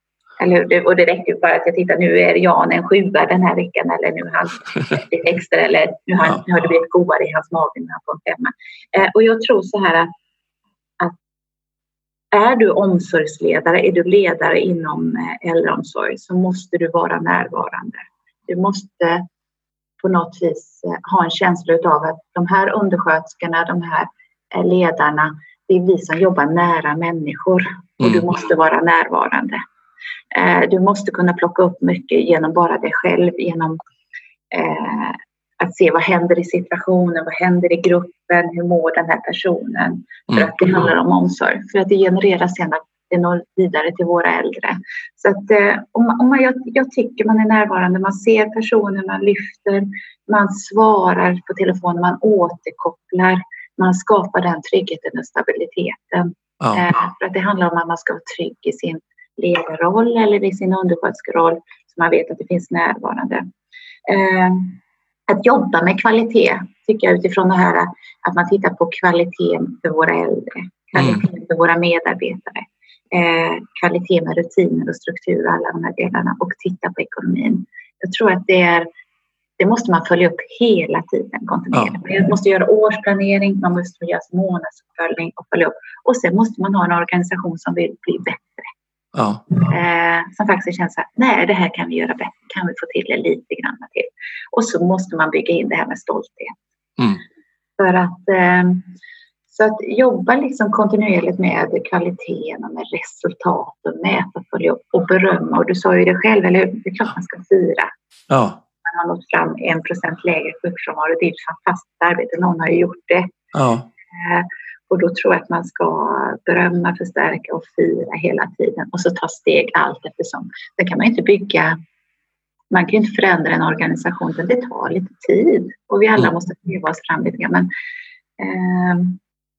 Eller Och det räckte ju bara att jag tittar, nu är Jan en sjua den här veckan eller nu har han lite extra eller nu har, nu har det blivit godare i hans mage när han får en femma. Eh, och jag tror så här att är du omsorgsledare, är du ledare inom eh, äldreomsorg så måste du vara närvarande. Du måste på något vis eh, ha en känsla av att de här undersköterskorna, de här eh, ledarna, det är vi som jobbar nära människor och du mm. måste vara närvarande. Du måste kunna plocka upp mycket genom bara dig själv, genom att se vad händer i situationen, vad händer i gruppen, hur mår den här personen? För mm. att det handlar om omsorg, för att det genererar sen att det når vidare till våra äldre. Så att eh, om om man, jag, jag, tycker man är närvarande, man ser personen, man lyfter, man svarar på telefonen, man återkopplar, man skapar den tryggheten och stabiliteten. Ja. Eh, för att det handlar om att man ska vara trygg i sin ledarroll eller i sin undersköterskeroll så man vet att det finns närvarande. Eh, att jobba med kvalitet tycker jag utifrån det här att man tittar på kvaliteten för våra äldre, kvaliteten mm. för våra medarbetare, eh, kvalitet med rutiner och struktur alla de här delarna och titta på ekonomin. Jag tror att det är det måste man följa upp hela tiden kontinuerligt. Ja. Man måste göra årsplanering, man måste göra månadsuppföljning och följa upp. Och sen måste man ha en organisation som vill bli bättre. Ja. Eh, som faktiskt känns att nej, det här kan vi göra bättre, kan vi få till det lite grann till. Och så måste man bygga in det här med stolthet. Mm. För att, eh, så att jobba liksom kontinuerligt med kvaliteten och med resultat och mäta, följa och berömma. Och du sa ju det själv, eller hur? Det är klart man ska fira. Ja. Man har nått fram en procent lägre sjukfrånvaro. Det är ett fantastiskt arbete. Någon har ju gjort det. Ja. Och då tror jag att man ska berömma, förstärka och fira hela tiden och så ta steg allt eftersom. Det kan man inte bygga man kan inte förändra en organisation, utan det tar lite tid och vi alla mm. måste leva oss fram lite grann. Men, eh,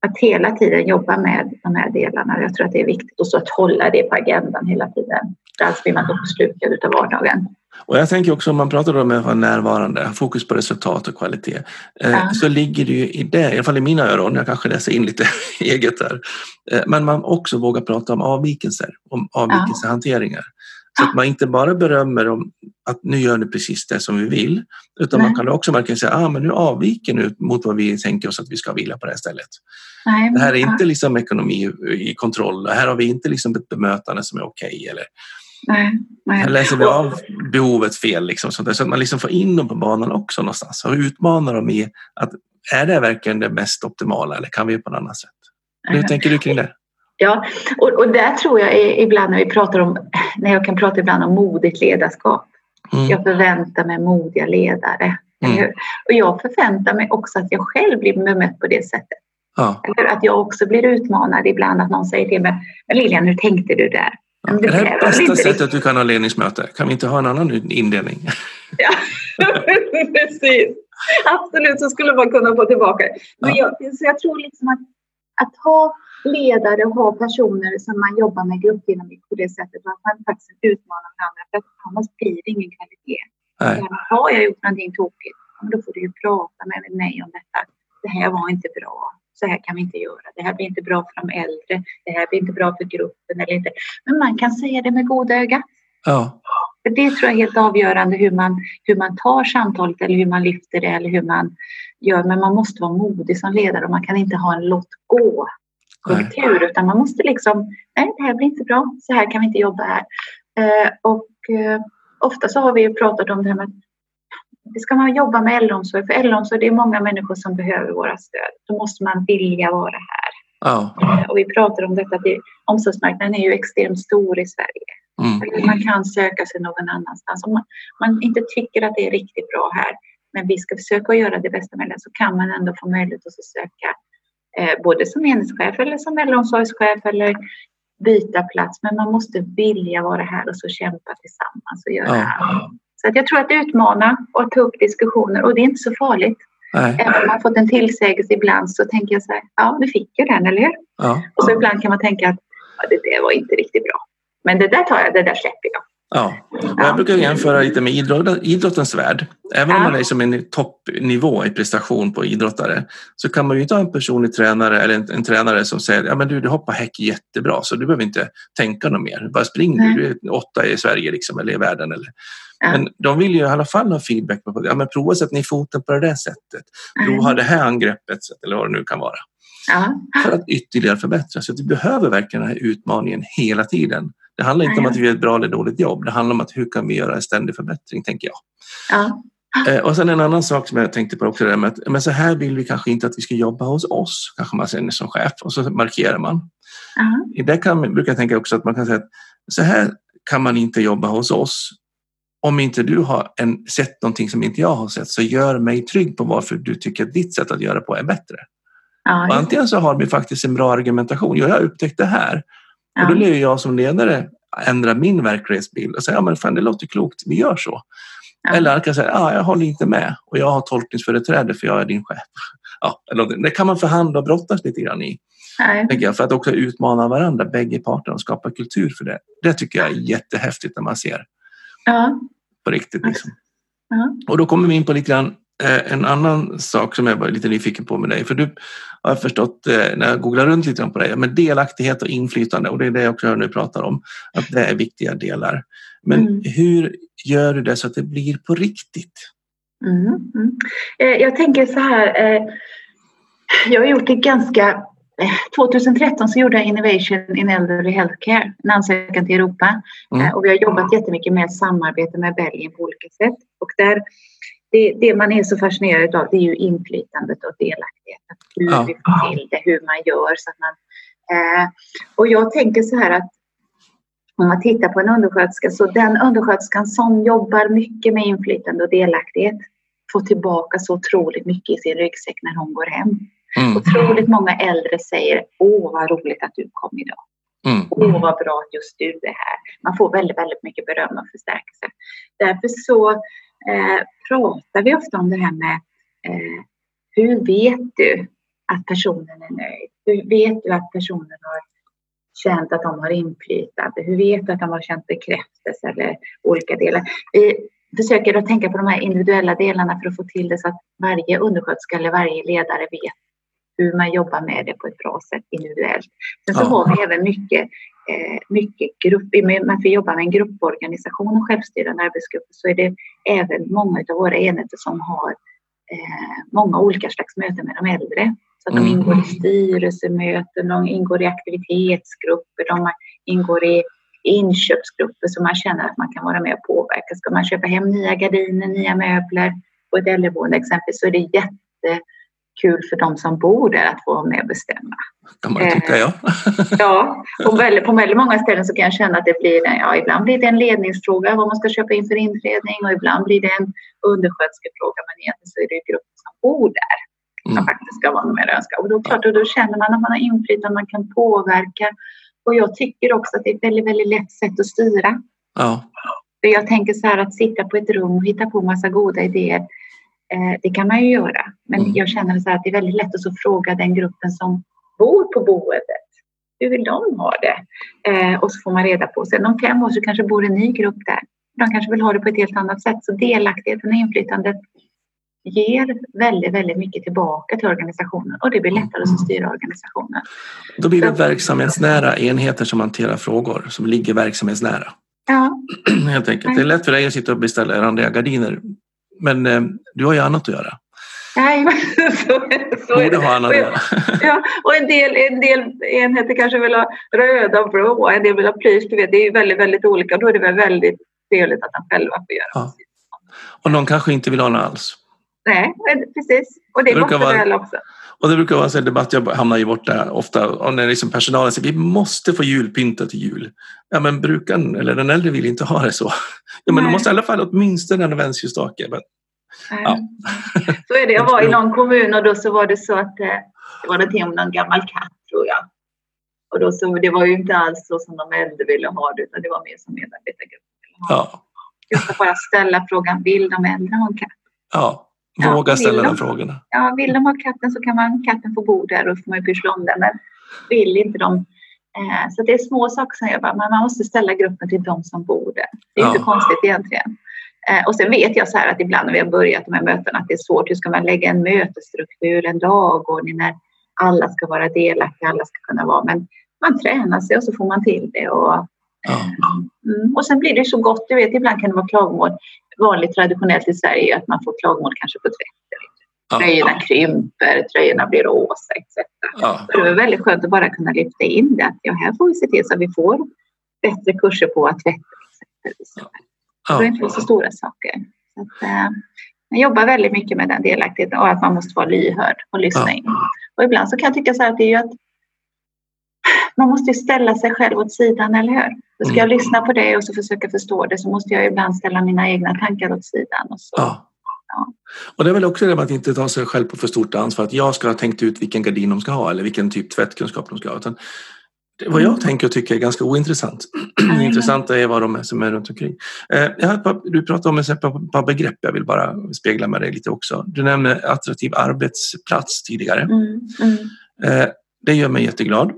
att hela tiden jobba med de här delarna. Jag tror att det är viktigt och så att hålla det på agendan hela tiden. Annars blir man uppslukad av vardagen. Och jag tänker också om man pratar om att vara närvarande, fokus på resultat och kvalitet, eh, ja. så ligger det ju i det, i alla fall i mina öron, jag kanske läser in lite eget här, eh, men man också vågar prata om avvikelser, om avvikelsehanteringar. Så att man inte bara berömmer om att nu gör ni precis det som vi vill, utan Nej. man kan också verkligen säga ah, men nu avviker nu mot vad vi tänker oss att vi ska vilja på det här stället. Nej, det här är inte liksom ekonomi i kontroll, här har vi inte liksom ett bemötande som är okej. Okay, eller Nej, nej. Här läser vi av behovet fel, liksom, så, att man liksom får in dem på banan också någonstans och utmanar dem i att är det verkligen det mest optimala eller kan vi på ett annat sätt? Hur tänker du kring det? Ja, och, och där tror jag ibland när vi pratar om, när jag kan prata ibland om modigt ledarskap. Mm. Jag förväntar mig modiga ledare. Mm. Och jag förväntar mig också att jag själv blir bemött på det sättet. Ja. Eller att jag också blir utmanad ibland att någon säger till mig, Lilian hur tänkte du där? Ja. Det, är det här bästa sättet du kan ha ledningsmöte? Kan vi inte ha en annan indelning? Ja, precis. Absolut, så skulle man kunna få tillbaka det. Men ja. jag, så jag tror liksom att, att ha ledare och ha personer som man jobbar med gruppdynamik på det sättet att man faktiskt utmanar varandra för att annars blir det ingen kvalitet. Nej. Har jag gjort någonting tokigt, då får du ju prata med mig om detta. Det här var inte bra. Så här kan vi inte göra. Det här blir inte bra för de äldre. Det här blir inte bra för gruppen eller inte. Men man kan säga det med goda ögat. Ja. Det tror jag är helt avgörande hur man, hur man tar samtalet eller hur man lyfter det eller hur man gör. Men man måste vara modig som ledare och man kan inte ha en låt gå kultur utan man måste liksom, nej det här blir inte bra, så här kan vi inte jobba här. Eh, och eh, ofta så har vi ju pratat om det här med det ska man jobba med äldreomsorg, för äldreomsorg det är många människor som behöver våra stöd. Då måste man vilja vara här. Oh. Och vi pratar om detta, att omsorgsmarknaden är ju extremt stor i Sverige. Mm. Man kan söka sig någon annanstans. Om man, man, inte tycker att det är riktigt bra här, men vi ska försöka göra det bästa det, så kan man ändå få möjlighet att söka eh, både som enhetschef eller som äldreomsorgschef eller byta plats. Men man måste vilja vara här och så kämpa tillsammans och göra ja. Så att jag tror att utmana och ta upp diskussioner och det är inte så farligt. Nej. Även om man fått en tillsägelse ibland så tänker jag så här, ja du fick ju den, eller hur? Ja. Och så ibland kan man tänka att ja, det där var inte riktigt bra. Men det där tar jag, det där släpper jag. Ja. Jag brukar jämföra lite med idrott, idrottens värld. Även ja. om man är som en toppnivå i prestation på idrottare så kan man ju inte ha en personlig tränare eller en, en tränare som säger ja men du, du hoppar häck jättebra så du behöver inte tänka något mer. Bara spring Nej. du, är åtta i Sverige liksom, eller i världen. Eller. Ja. Men de vill ju i alla fall ha feedback på ja, men prova att sätta ner foten på det där sättet. Prova det här angreppet eller vad det nu kan vara. Ja. För att ytterligare förbättra. Så att vi behöver verkligen den här utmaningen hela tiden. Det handlar inte om att vi gör ett bra eller dåligt jobb. Det handlar om att hur kan vi göra en ständig förbättring, tänker jag. Ja. Eh, och sen en annan sak som jag tänkte på också, med att men så här vill vi kanske inte att vi ska jobba hos oss, kanske man säger som chef och så markerar man. I det kan, brukar jag tänka också att man kan säga att så här kan man inte jobba hos oss. Om inte du har en, sett någonting som inte jag har sett så gör mig trygg på varför du tycker att ditt sätt att göra på är bättre. Ja, antingen så har vi faktiskt en bra argumentation. Jag har upptäckt det här och då blir jag som ledare ändra min verklighetsbild och säga, ja men fan det låter klokt, vi gör så. Ja. Eller kan säga, ja jag håller inte med och jag har tolkningsföreträde för jag är din chef. Ja, det kan man förhandla och brottas lite grann i. Jag, för att också utmana varandra, bägge parterna och skapa kultur för det. Det tycker jag är jättehäftigt när man ser. Ja. På riktigt liksom. Ja. Och då kommer vi in på lite grann Eh, en annan sak som jag var lite nyfiken på med dig, för du har förstått eh, när jag googlar runt lite på dig, men delaktighet och inflytande och det är det jag också nu pratar om, att det är viktiga delar. Men mm. hur gör du det så att det blir på riktigt? Mm. Mm. Eh, jag tänker så här, jag har gjort det ganska 2013 så gjorde jag Innovation in Elderly Healthcare, en ansökan till Europa. Mm. Och vi har jobbat jättemycket med samarbete med Belgien på olika sätt. Och där det, det, man är så fascinerad av det är ju inflytandet och delaktigheten. Hur ja. vi får till det, hur man gör. Så att man, eh, och jag tänker så här att om man tittar på en undersköterska så den undersköterskan som jobbar mycket med inflytande och delaktighet får tillbaka så otroligt mycket i sin ryggsäck när hon går hem. Mm. Otroligt många äldre säger Åh vad roligt att du kom idag. Mm. Åh vad bra att just du är här. Man får väldigt, väldigt mycket beröm och förstärkelse. Därför så eh, pratar vi ofta om det här med eh, hur vet du att personen är nöjd? Hur vet du att personen har känt att de har inflytande? Hur vet du att de har känt bekräftelse eller olika delar? Vi försöker att tänka på de här individuella delarna för att få till det så att varje undersköterska eller varje ledare vet hur man jobbar med det på ett bra sätt individuellt. Sen så ja. har vi även mycket, eh, mycket grupp, att vi jobbar med en grupporganisation och självstyrande arbetsgrupper så är det även många av våra enheter som har eh, många olika slags möten med de äldre. Så de mm. ingår i styrelsemöten, de ingår i aktivitetsgrupper, de ingår i inköpsgrupper så man känner att man kan vara med och påverka. Ska man köpa hem nya gardiner, nya möbler på ett äldreboende exempelvis så är det jättekul för de som bor där att få vara med och bestämma. kan man tycka, ja. ja, på väldigt, på väldigt många ställen så kan jag känna att det blir, ja, ibland blir det en ledningsfråga vad man ska köpa in för inredning och ibland blir det en undersköterskefråga men egentligen så är det gruppen som bor där som mm. faktiskt ska vara med och önska. Och då, klart, och då känner man att man har inflytande, man kan påverka. Och jag tycker också att det är ett väldigt, väldigt lätt sätt att styra. Ja. För jag tänker så här att sitta på ett rum och hitta på massa goda idéer. Eh, det kan man ju göra. Men mm. jag känner så att det är väldigt lätt att fråga den gruppen som bor på boendet. Hur vill de ha det? Eh, och så får man reda på. Sen om fem år så kanske bor en ny grupp där. De kanske vill ha det på ett helt annat sätt. Så delaktigheten och inflytandet ger väldigt, väldigt mycket tillbaka till organisationen och det blir lättare att styra organisationen. Då blir det verksamhetsnära enheter som hanterar frågor som ligger verksamhetsnära. Ja. Helt enkelt. Det är lätt för dig att sitta och beställa randiga gardiner men eh, du har ju annat att göra. Nej, så, så Borde ha annat att göra. Ja, och en del, en del enheter kanske vill ha röda och blå, en del vill ha plysch. Du vet, det är väldigt, väldigt olika. Då är det väl väldigt trevligt att de själva får göra ja. Och någon kanske inte vill ha något alls. Nej, precis. Och det, det brukar vara, väl också. Och det brukar vara en debatt jag hamnar i borta ofta. Och när liksom personalen säger vi måste få julpynta till jul. Ja, men brukaren eller den äldre vill inte ha det så. Ja, men Nej. de måste i alla fall åtminstone en adventsljusstake. Men, ja. Så är det. Jag var i någon kommun och då så var det så att eh, det var någonting om någon gammal katt tror jag. Och då så, det var ju inte alls så som de äldre ville ha det utan det var mer som medarbetargruppen ville ha. Ja. Just att bara ställa frågan, vill de äldre ha en katt? Ja. Våga ja, ställa de frågorna. Ja, vill de ha katten så kan man, katten få bo där och får man pyssla om den. Men vill inte de eh, så det är små saker som jag bara, men man måste ställa gruppen till de som bor där. Det är ja. inte konstigt egentligen. Eh, och sen vet jag så här att ibland när vi har börjat de här mötena att det är svårt. Hur ska man lägga en mötesstruktur, en dagordning när alla ska vara delaktiga, alla ska kunna vara. Men man tränar sig och så får man till det. Och. Mm, och sen blir det så gott. Du vet, ibland kan det vara klagomål vanligt traditionellt i Sverige att man får klagomål kanske på tvätten. Tröjorna krymper, tröjorna blir rosa etc. Ja. det är väldigt skönt att bara kunna lyfta in det. Att ja, här får vi se till så att vi får bättre kurser på att tvätta. Ja. Det är inte så stora saker. Så att, äh, jag jobbar väldigt mycket med den delaktigheten och att man måste vara lyhörd och lyssna in. Och ibland så kan jag tycka så här att det är ju att man måste ställa sig själv åt sidan, eller hur? Ska jag mm. lyssna på det och så försöka förstå det så måste jag ibland ställa mina egna tankar åt sidan. Och så. Ja. Ja. Och det är väl också det med att inte ta sig själv på för stort ansvar. Att jag ska ha tänkt ut vilken gardin de ska ha eller vilken typ tvättkunskap de ska ha. Utan vad jag mm. tänker och tycker är ganska ointressant. Mm. Det intressanta är vad de är som är runt omkring. Eh, du pratar om ett par begrepp jag vill bara spegla med dig lite också. Du nämnde attraktiv arbetsplats tidigare. Mm. Mm. Eh, det gör mig jätteglad.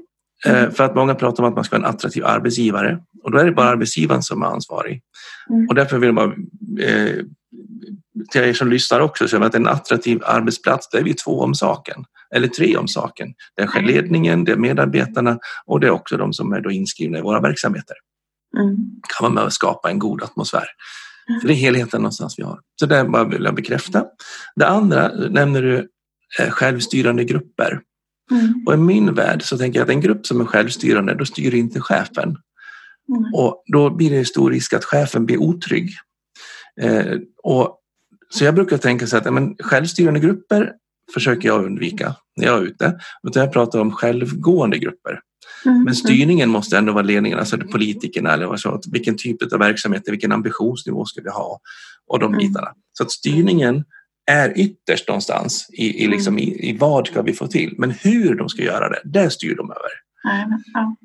Eh. För att många pratar om att man ska vara en attraktiv arbetsgivare och då är det bara arbetsgivaren som är ansvarig. Mm. Och därför vill man eh, till er som lyssnar också säga att en attraktiv arbetsplats, det är vi två om saken. Eller tre om saken. Det är ledningen, det är medarbetarna och det är också de som är då inskrivna i våra verksamheter. Mm. kan man med skapa en god atmosfär. Mm. Det är helheten någonstans vi har. Så det bara vill jag bekräfta. Det andra nämner du eh, självstyrande grupper. Mm. Och i min värld så tänker jag att en grupp som är självstyrande, då styr inte chefen. Mm. Och då blir det stor risk att chefen blir otrygg. Eh, och, så jag brukar tänka så att men, självstyrande grupper försöker jag undvika när jag är ute. Utan jag pratar om självgående grupper. Mm. Men styrningen måste ändå vara ledningen, alltså politikerna eller vad så, vilken typ av verksamhet, vilken ambitionsnivå ska vi ha och de mm. bitarna. Så att styrningen är ytterst någonstans i, i, liksom, mm. i, i vad ska vi få till. Men hur de ska göra det, det styr de över. Ja.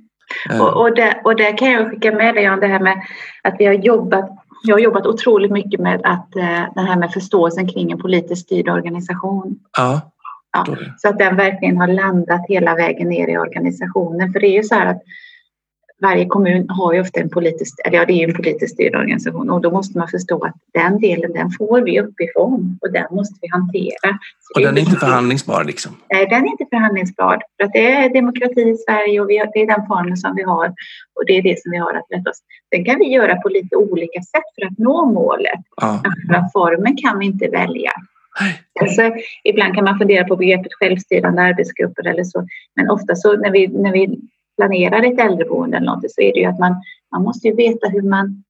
Uh. Och, och, det, och det kan jag skicka med dig om det här med att vi har jobbat jag har jobbat otroligt mycket med att eh, det här med förståelsen kring en politiskt styrd organisation. Ja. Ja, så att den verkligen har landat hela vägen ner i organisationen. För det är ju så här att varje kommun har ju ofta en politisk, eller ja det är ju en politiskt styrd organisation och då måste man förstå att den delen den får vi uppifrån och den måste vi hantera. Så och den är inte förhandlingsbar liksom? Nej, den är inte förhandlingsbar. För att det är demokrati i Sverige och vi det är den formen som vi har och det är det som vi har att rätta oss. Sen kan vi göra på lite olika sätt för att nå målet. Ja. Men formen kan vi inte välja. Alltså, ibland kan man fundera på begreppet självstyrande arbetsgrupper eller så. Men ofta så när vi, när vi planerar ett äldreboende eller något så är det ju att man, man måste ju veta hur man,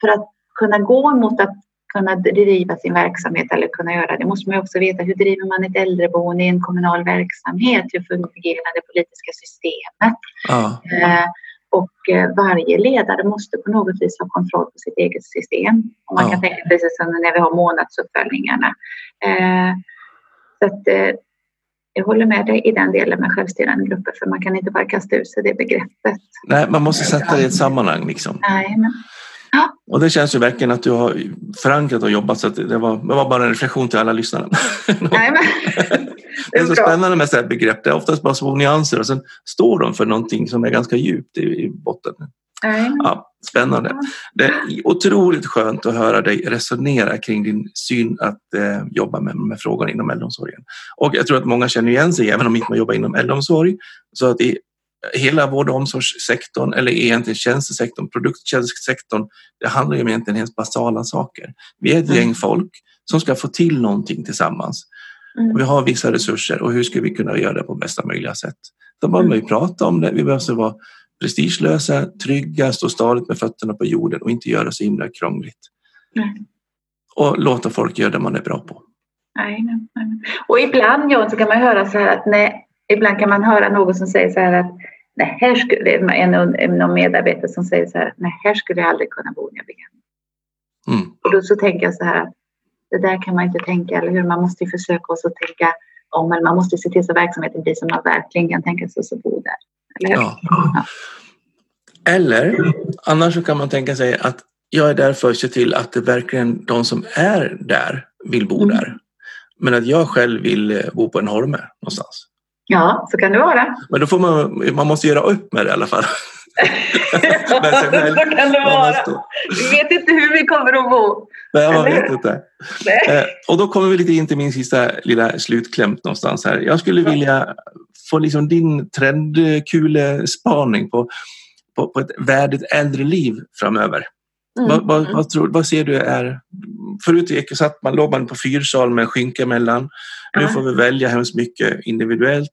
för att kunna gå mot att kunna driva sin verksamhet eller kunna göra det måste man också veta hur driver man ett äldreboende i en kommunal verksamhet? Hur fungerar det politiska systemet? Ja. Eh, och eh, varje ledare måste på något vis ha kontroll på sitt eget system. Och man ja. kan tänka precis som när vi har månadsuppföljningarna. Eh, så att, eh, jag håller med dig i den delen med självstyrande grupper för man kan inte bara kasta ut sig det begreppet. Nej, man måste sätta det i ett sammanhang. Liksom. Nej, men... ja. Och det känns ju verkligen att du har förankrat och jobbat så det var, det var bara en reflektion till alla lyssnare. Nej, men... det är så spännande med sådana begrepp. Det är oftast bara små nyanser och sen står de för någonting som är ganska djupt i, i botten. Ja, spännande. Det är otroligt skönt att höra dig resonera kring din syn att eh, jobba med de här frågorna inom äldreomsorgen. Och jag tror att många känner igen sig, även om inte man jobbar inom äldreomsorg, så att i hela vård och omsorgssektorn eller egentligen tjänstesektorn, produkttjänstesektorn, det handlar ju om egentligen helt basala saker. Vi är ett gäng mm. folk som ska få till någonting tillsammans. Mm. Vi har vissa resurser och hur ska vi kunna göra det på bästa möjliga sätt? Då behöver man ju prata om det. Vi behöver vara prestigelösa, trygga, stå stadigt med fötterna på jorden och inte göra så himla krångligt. Nej. Och låta folk göra det man är bra på. Nej, nej, nej. Och ibland John, så kan man höra så här att nej, ibland kan man höra någon som säger så här att nej, här skulle, en, någon medarbetare som säger så här, nej, här skulle jag aldrig kunna bo när jag blir gammal. Mm. Och då så tänker jag så här att det där kan man inte tänka, eller hur? Man måste ju försöka också tänka om, eller man måste se till så verksamheten blir som man verkligen kan tänka sig att bo där. Eller? Ja. ja. Eller annars så kan man tänka sig att jag är där för att se till att det verkligen de som är där vill bo mm. där. Men att jag själv vill eh, bo på en holme någonstans. Ja, så kan det vara. Men då får man, man måste göra upp med det i alla fall. ja, så kan det vara. Vi vet inte hur vi kommer att bo. Nej, man vet inte. Eh, och då kommer vi lite in till min sista lilla slutklämt någonstans här. Jag skulle vilja få liksom din trendkulespaning på på, på ett värdigt äldreliv framöver? Mm. Vad, vad, vad, tror, vad ser du är... Förut gick, satt man, låg man på fyrsal med skynke emellan. Nu får vi välja hemskt mycket individuellt.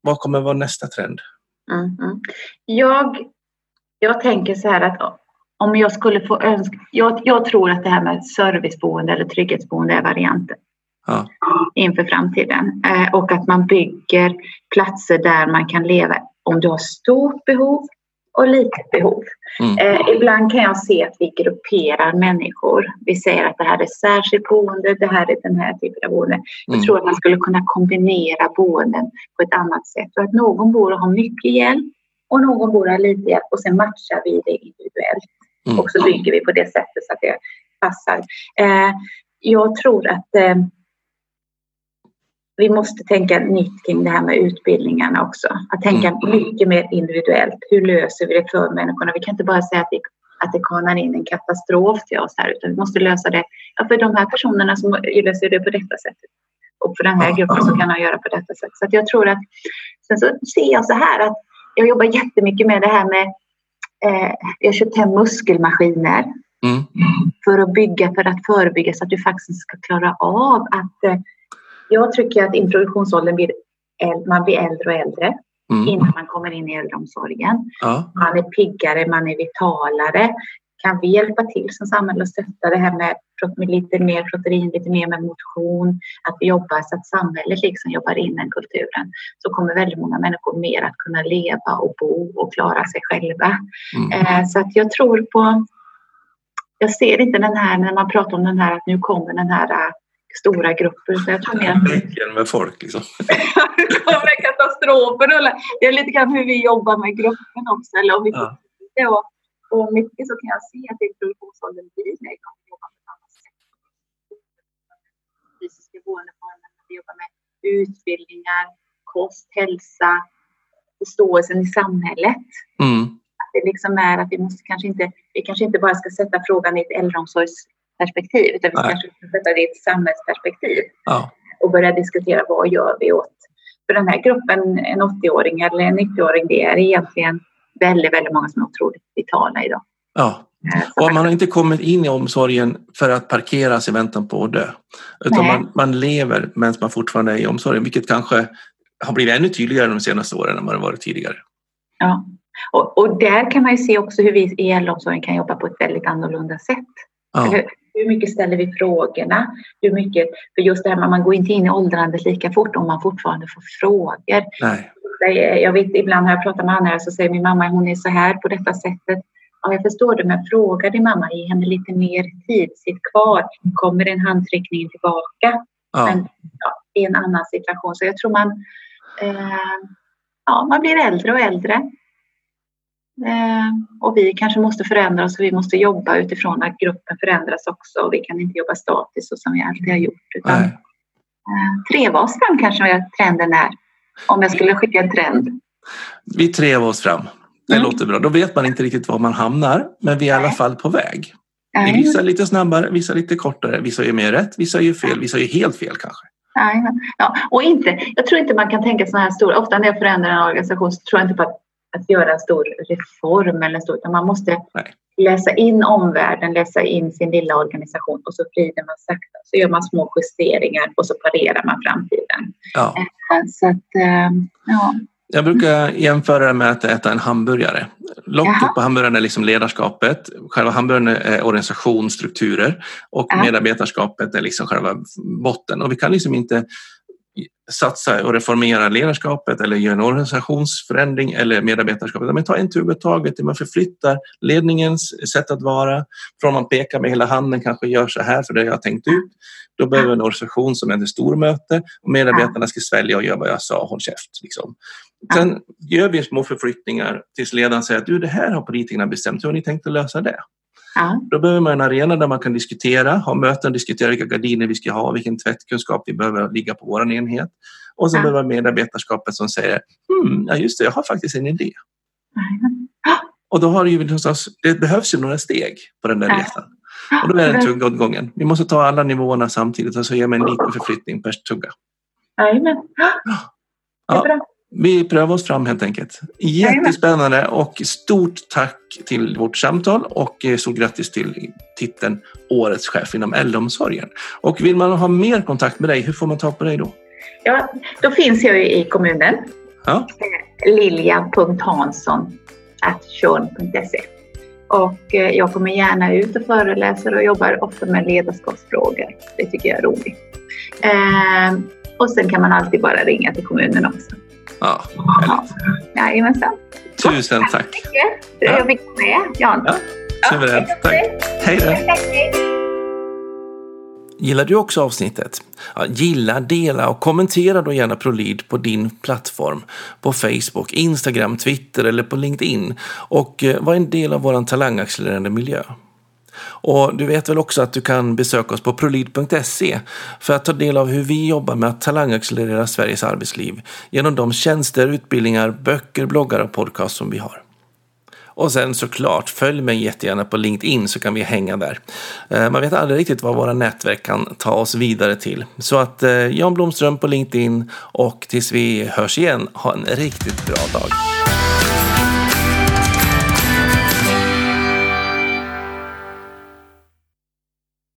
Vad kommer vara nästa trend? Mm. Mm. Jag, jag tänker så här att om jag skulle få önska... Jag, jag tror att det här med serviceboende eller trygghetsboende är varianten. Ja. inför framtiden. Eh, och att man bygger platser där man kan leva om du har stort behov och litet behov. Mm. Eh, ibland kan jag se att vi grupperar människor. Vi säger att det här är särskilt boende, det här är den här typen av boende. Jag mm. tror att man skulle kunna kombinera boenden på ett annat sätt. Och att någon bor och har mycket hjälp och någon bor och har lite hjälp och sen matchar vi det individuellt. Mm. Och så bygger vi på det sättet så att det passar. Eh, jag tror att eh, vi måste tänka nytt kring det här med utbildningarna också. Att tänka mm. mycket mer individuellt. Hur löser vi det för människorna? Vi kan inte bara säga att det, att det kanar in en katastrof till oss här, utan vi måste lösa det ja, för de här personerna som löser det på detta sätt. Och för den här gruppen så kan man göra på detta sätt. Så jag tror att, sen så ser jag så här att jag jobbar jättemycket med det här med, eh, jag har köpt hem muskelmaskiner. Mm. För att bygga, för att förebygga så att du faktiskt ska klara av att eh, jag tycker att introduktionsåldern blir man blir äldre och äldre mm. innan man kommer in i äldreomsorgen. Ja. Man är piggare, man är vitalare. Kan vi hjälpa till som samhälle och stötta det här med, med lite mer protein, lite mer med motion, att vi jobbar så att samhället liksom jobbar in den kulturen, så kommer väldigt många människor mer att kunna leva och bo och klara sig själva. Mm. Eh, så att jag tror på jag ser inte den här när man pratar om den här att nu kommer den här stora grupper. Så jag tror mer att... med folk liksom. det kommer katastrofer. Det är lite grann hur vi jobbar med gruppen också. Eller om vi ja. och, och mycket så kan jag se att introduktionsåldern blir lägre om vi jobbar på ett annat sätt. Fysiska boendeformer, vi jobbar med utbildningar, kost, hälsa, förståelsen i samhället. Mm. Att det liksom är att vi måste kanske inte, vi kanske inte bara ska sätta frågan i ett äldreomsorgsperspektiv utan vi Nej. kanske ska sätta det i ett samhällsperspektiv. Ja. Och börja diskutera vad gör vi åt för den här gruppen, en 80-åring eller en 90-åring, det är egentligen väldigt, väldigt många som är otroligt vitala idag. Ja, och man har inte kommit in i omsorgen för att parkeras i väntan på att dö. Utan man, man, lever medan man fortfarande är i omsorgen, vilket kanske har blivit ännu tydligare de senaste åren än vad det varit tidigare. Ja, och, och där kan man ju se också hur vi i äldreomsorgen kan jobba på ett väldigt annorlunda sätt. Ja. Hur, mycket ställer vi frågorna? Hur mycket, för just det här med man går inte in i åldrandet lika fort om man fortfarande får frågor. Nej. Jag vet, ibland har jag pratat med andra så säger min mamma hon är så här på detta sättet. Ja, jag förstår det, men fråga din mamma, ge henne lite mer tid, sitt kvar. Kommer en handtryckning tillbaka? Ja. Men ja, i en annan situation. Så jag tror man, eh, ja, man blir äldre och äldre. Eh, och vi kanske måste förändras och vi måste jobba utifrån att gruppen förändras också. Och vi kan inte jobba statiskt så som vi alltid har gjort. Utan, eh, treva oss fram kanske trenden är. Om jag skulle skicka en trend. Vi trevar oss fram. Det mm. låter bra. Då vet man inte riktigt var man hamnar, men vi är i alla fall på väg. Mm. Vissa lite snabbare, vissa lite kortare, vissa gör mer rätt, vissa gör fel, vissa gör helt fel kanske. Ja, och inte, jag tror inte man kan tänka sådana här stora, ofta när jag förändrar en organisation så tror jag inte på att, att göra en stor reform eller så, utan man måste Nej. läsa in omvärlden, läsa in sin lilla organisation och så vrider man sakta. Så gör man små justeringar och så parerar man framtiden. Ja. Eh, så att, eh, ja. Jag brukar jämföra det med att äta en hamburgare. Locket Jaha. på hamburgaren är liksom ledarskapet, själva hamburgaren är organisationsstrukturer och Jaha. medarbetarskapet är liksom själva botten. Och vi kan liksom inte satsa och reformera ledarskapet eller göra en organisationsförändring eller medarbetarskapet. Men ta en tugga taget, man förflyttar ledningens sätt att vara från man pekar med hela handen, kanske gör så här för det jag har tänkt ut. Då behöver en organisation som är ett stormöte och medarbetarna ska svälja och göra vad jag sa, håll käft. Liksom. Sen gör vi små förflyttningar tills ledaren säger att du, det här har politikerna bestämt, hur har ni tänkt att lösa det? Ja. Då behöver man en arena där man kan diskutera, ha möten, diskutera vilka gardiner vi ska ha, vilken tvättkunskap vi behöver ligga på vår enhet. Och så ja. behöver man medarbetarskapet som säger, hmm, ja just det, jag har faktiskt en idé. Ja. Och då har det ju någonstans, det behövs ju några steg på den där resan. Och då är det tugga åt gången. Vi måste ta alla nivåerna samtidigt och så gör man en liten förflyttning per tugga. Jajamän. Ja. Vi prövar oss fram helt enkelt. Jättespännande och stort tack till vårt samtal och eh, stort grattis till titeln Årets chef inom äldreomsorgen. Och vill man ha mer kontakt med dig, hur får man tag på dig då? Ja, då finns jag i kommunen. Ja. Lilja.hansson och eh, jag kommer gärna ut och föreläser och jobbar ofta med ledarskapsfrågor. Det tycker jag är roligt. Eh, och sen kan man alltid bara ringa till kommunen också. Ja, härligt. Jajamensan. Tusen tack. Tack så mycket. Jag fick med, Jan. Ja, suveränt. Ja, tack. Hej då. Gillar du också avsnittet? Ja, gilla, dela och kommentera då gärna ProLead på din plattform. På Facebook, Instagram, Twitter eller på LinkedIn. Och eh, var en del av vår talangaccelererande miljö. Och du vet väl också att du kan besöka oss på prolid.se för att ta del av hur vi jobbar med att talangaccelerera Sveriges arbetsliv genom de tjänster, utbildningar, böcker, bloggar och podcast som vi har. Och sen såklart, följ mig jättegärna på LinkedIn så kan vi hänga där. Eh, man vet aldrig riktigt vad våra nätverk kan ta oss vidare till. Så att eh, Jan Blomström på LinkedIn och tills vi hörs igen, ha en riktigt bra dag.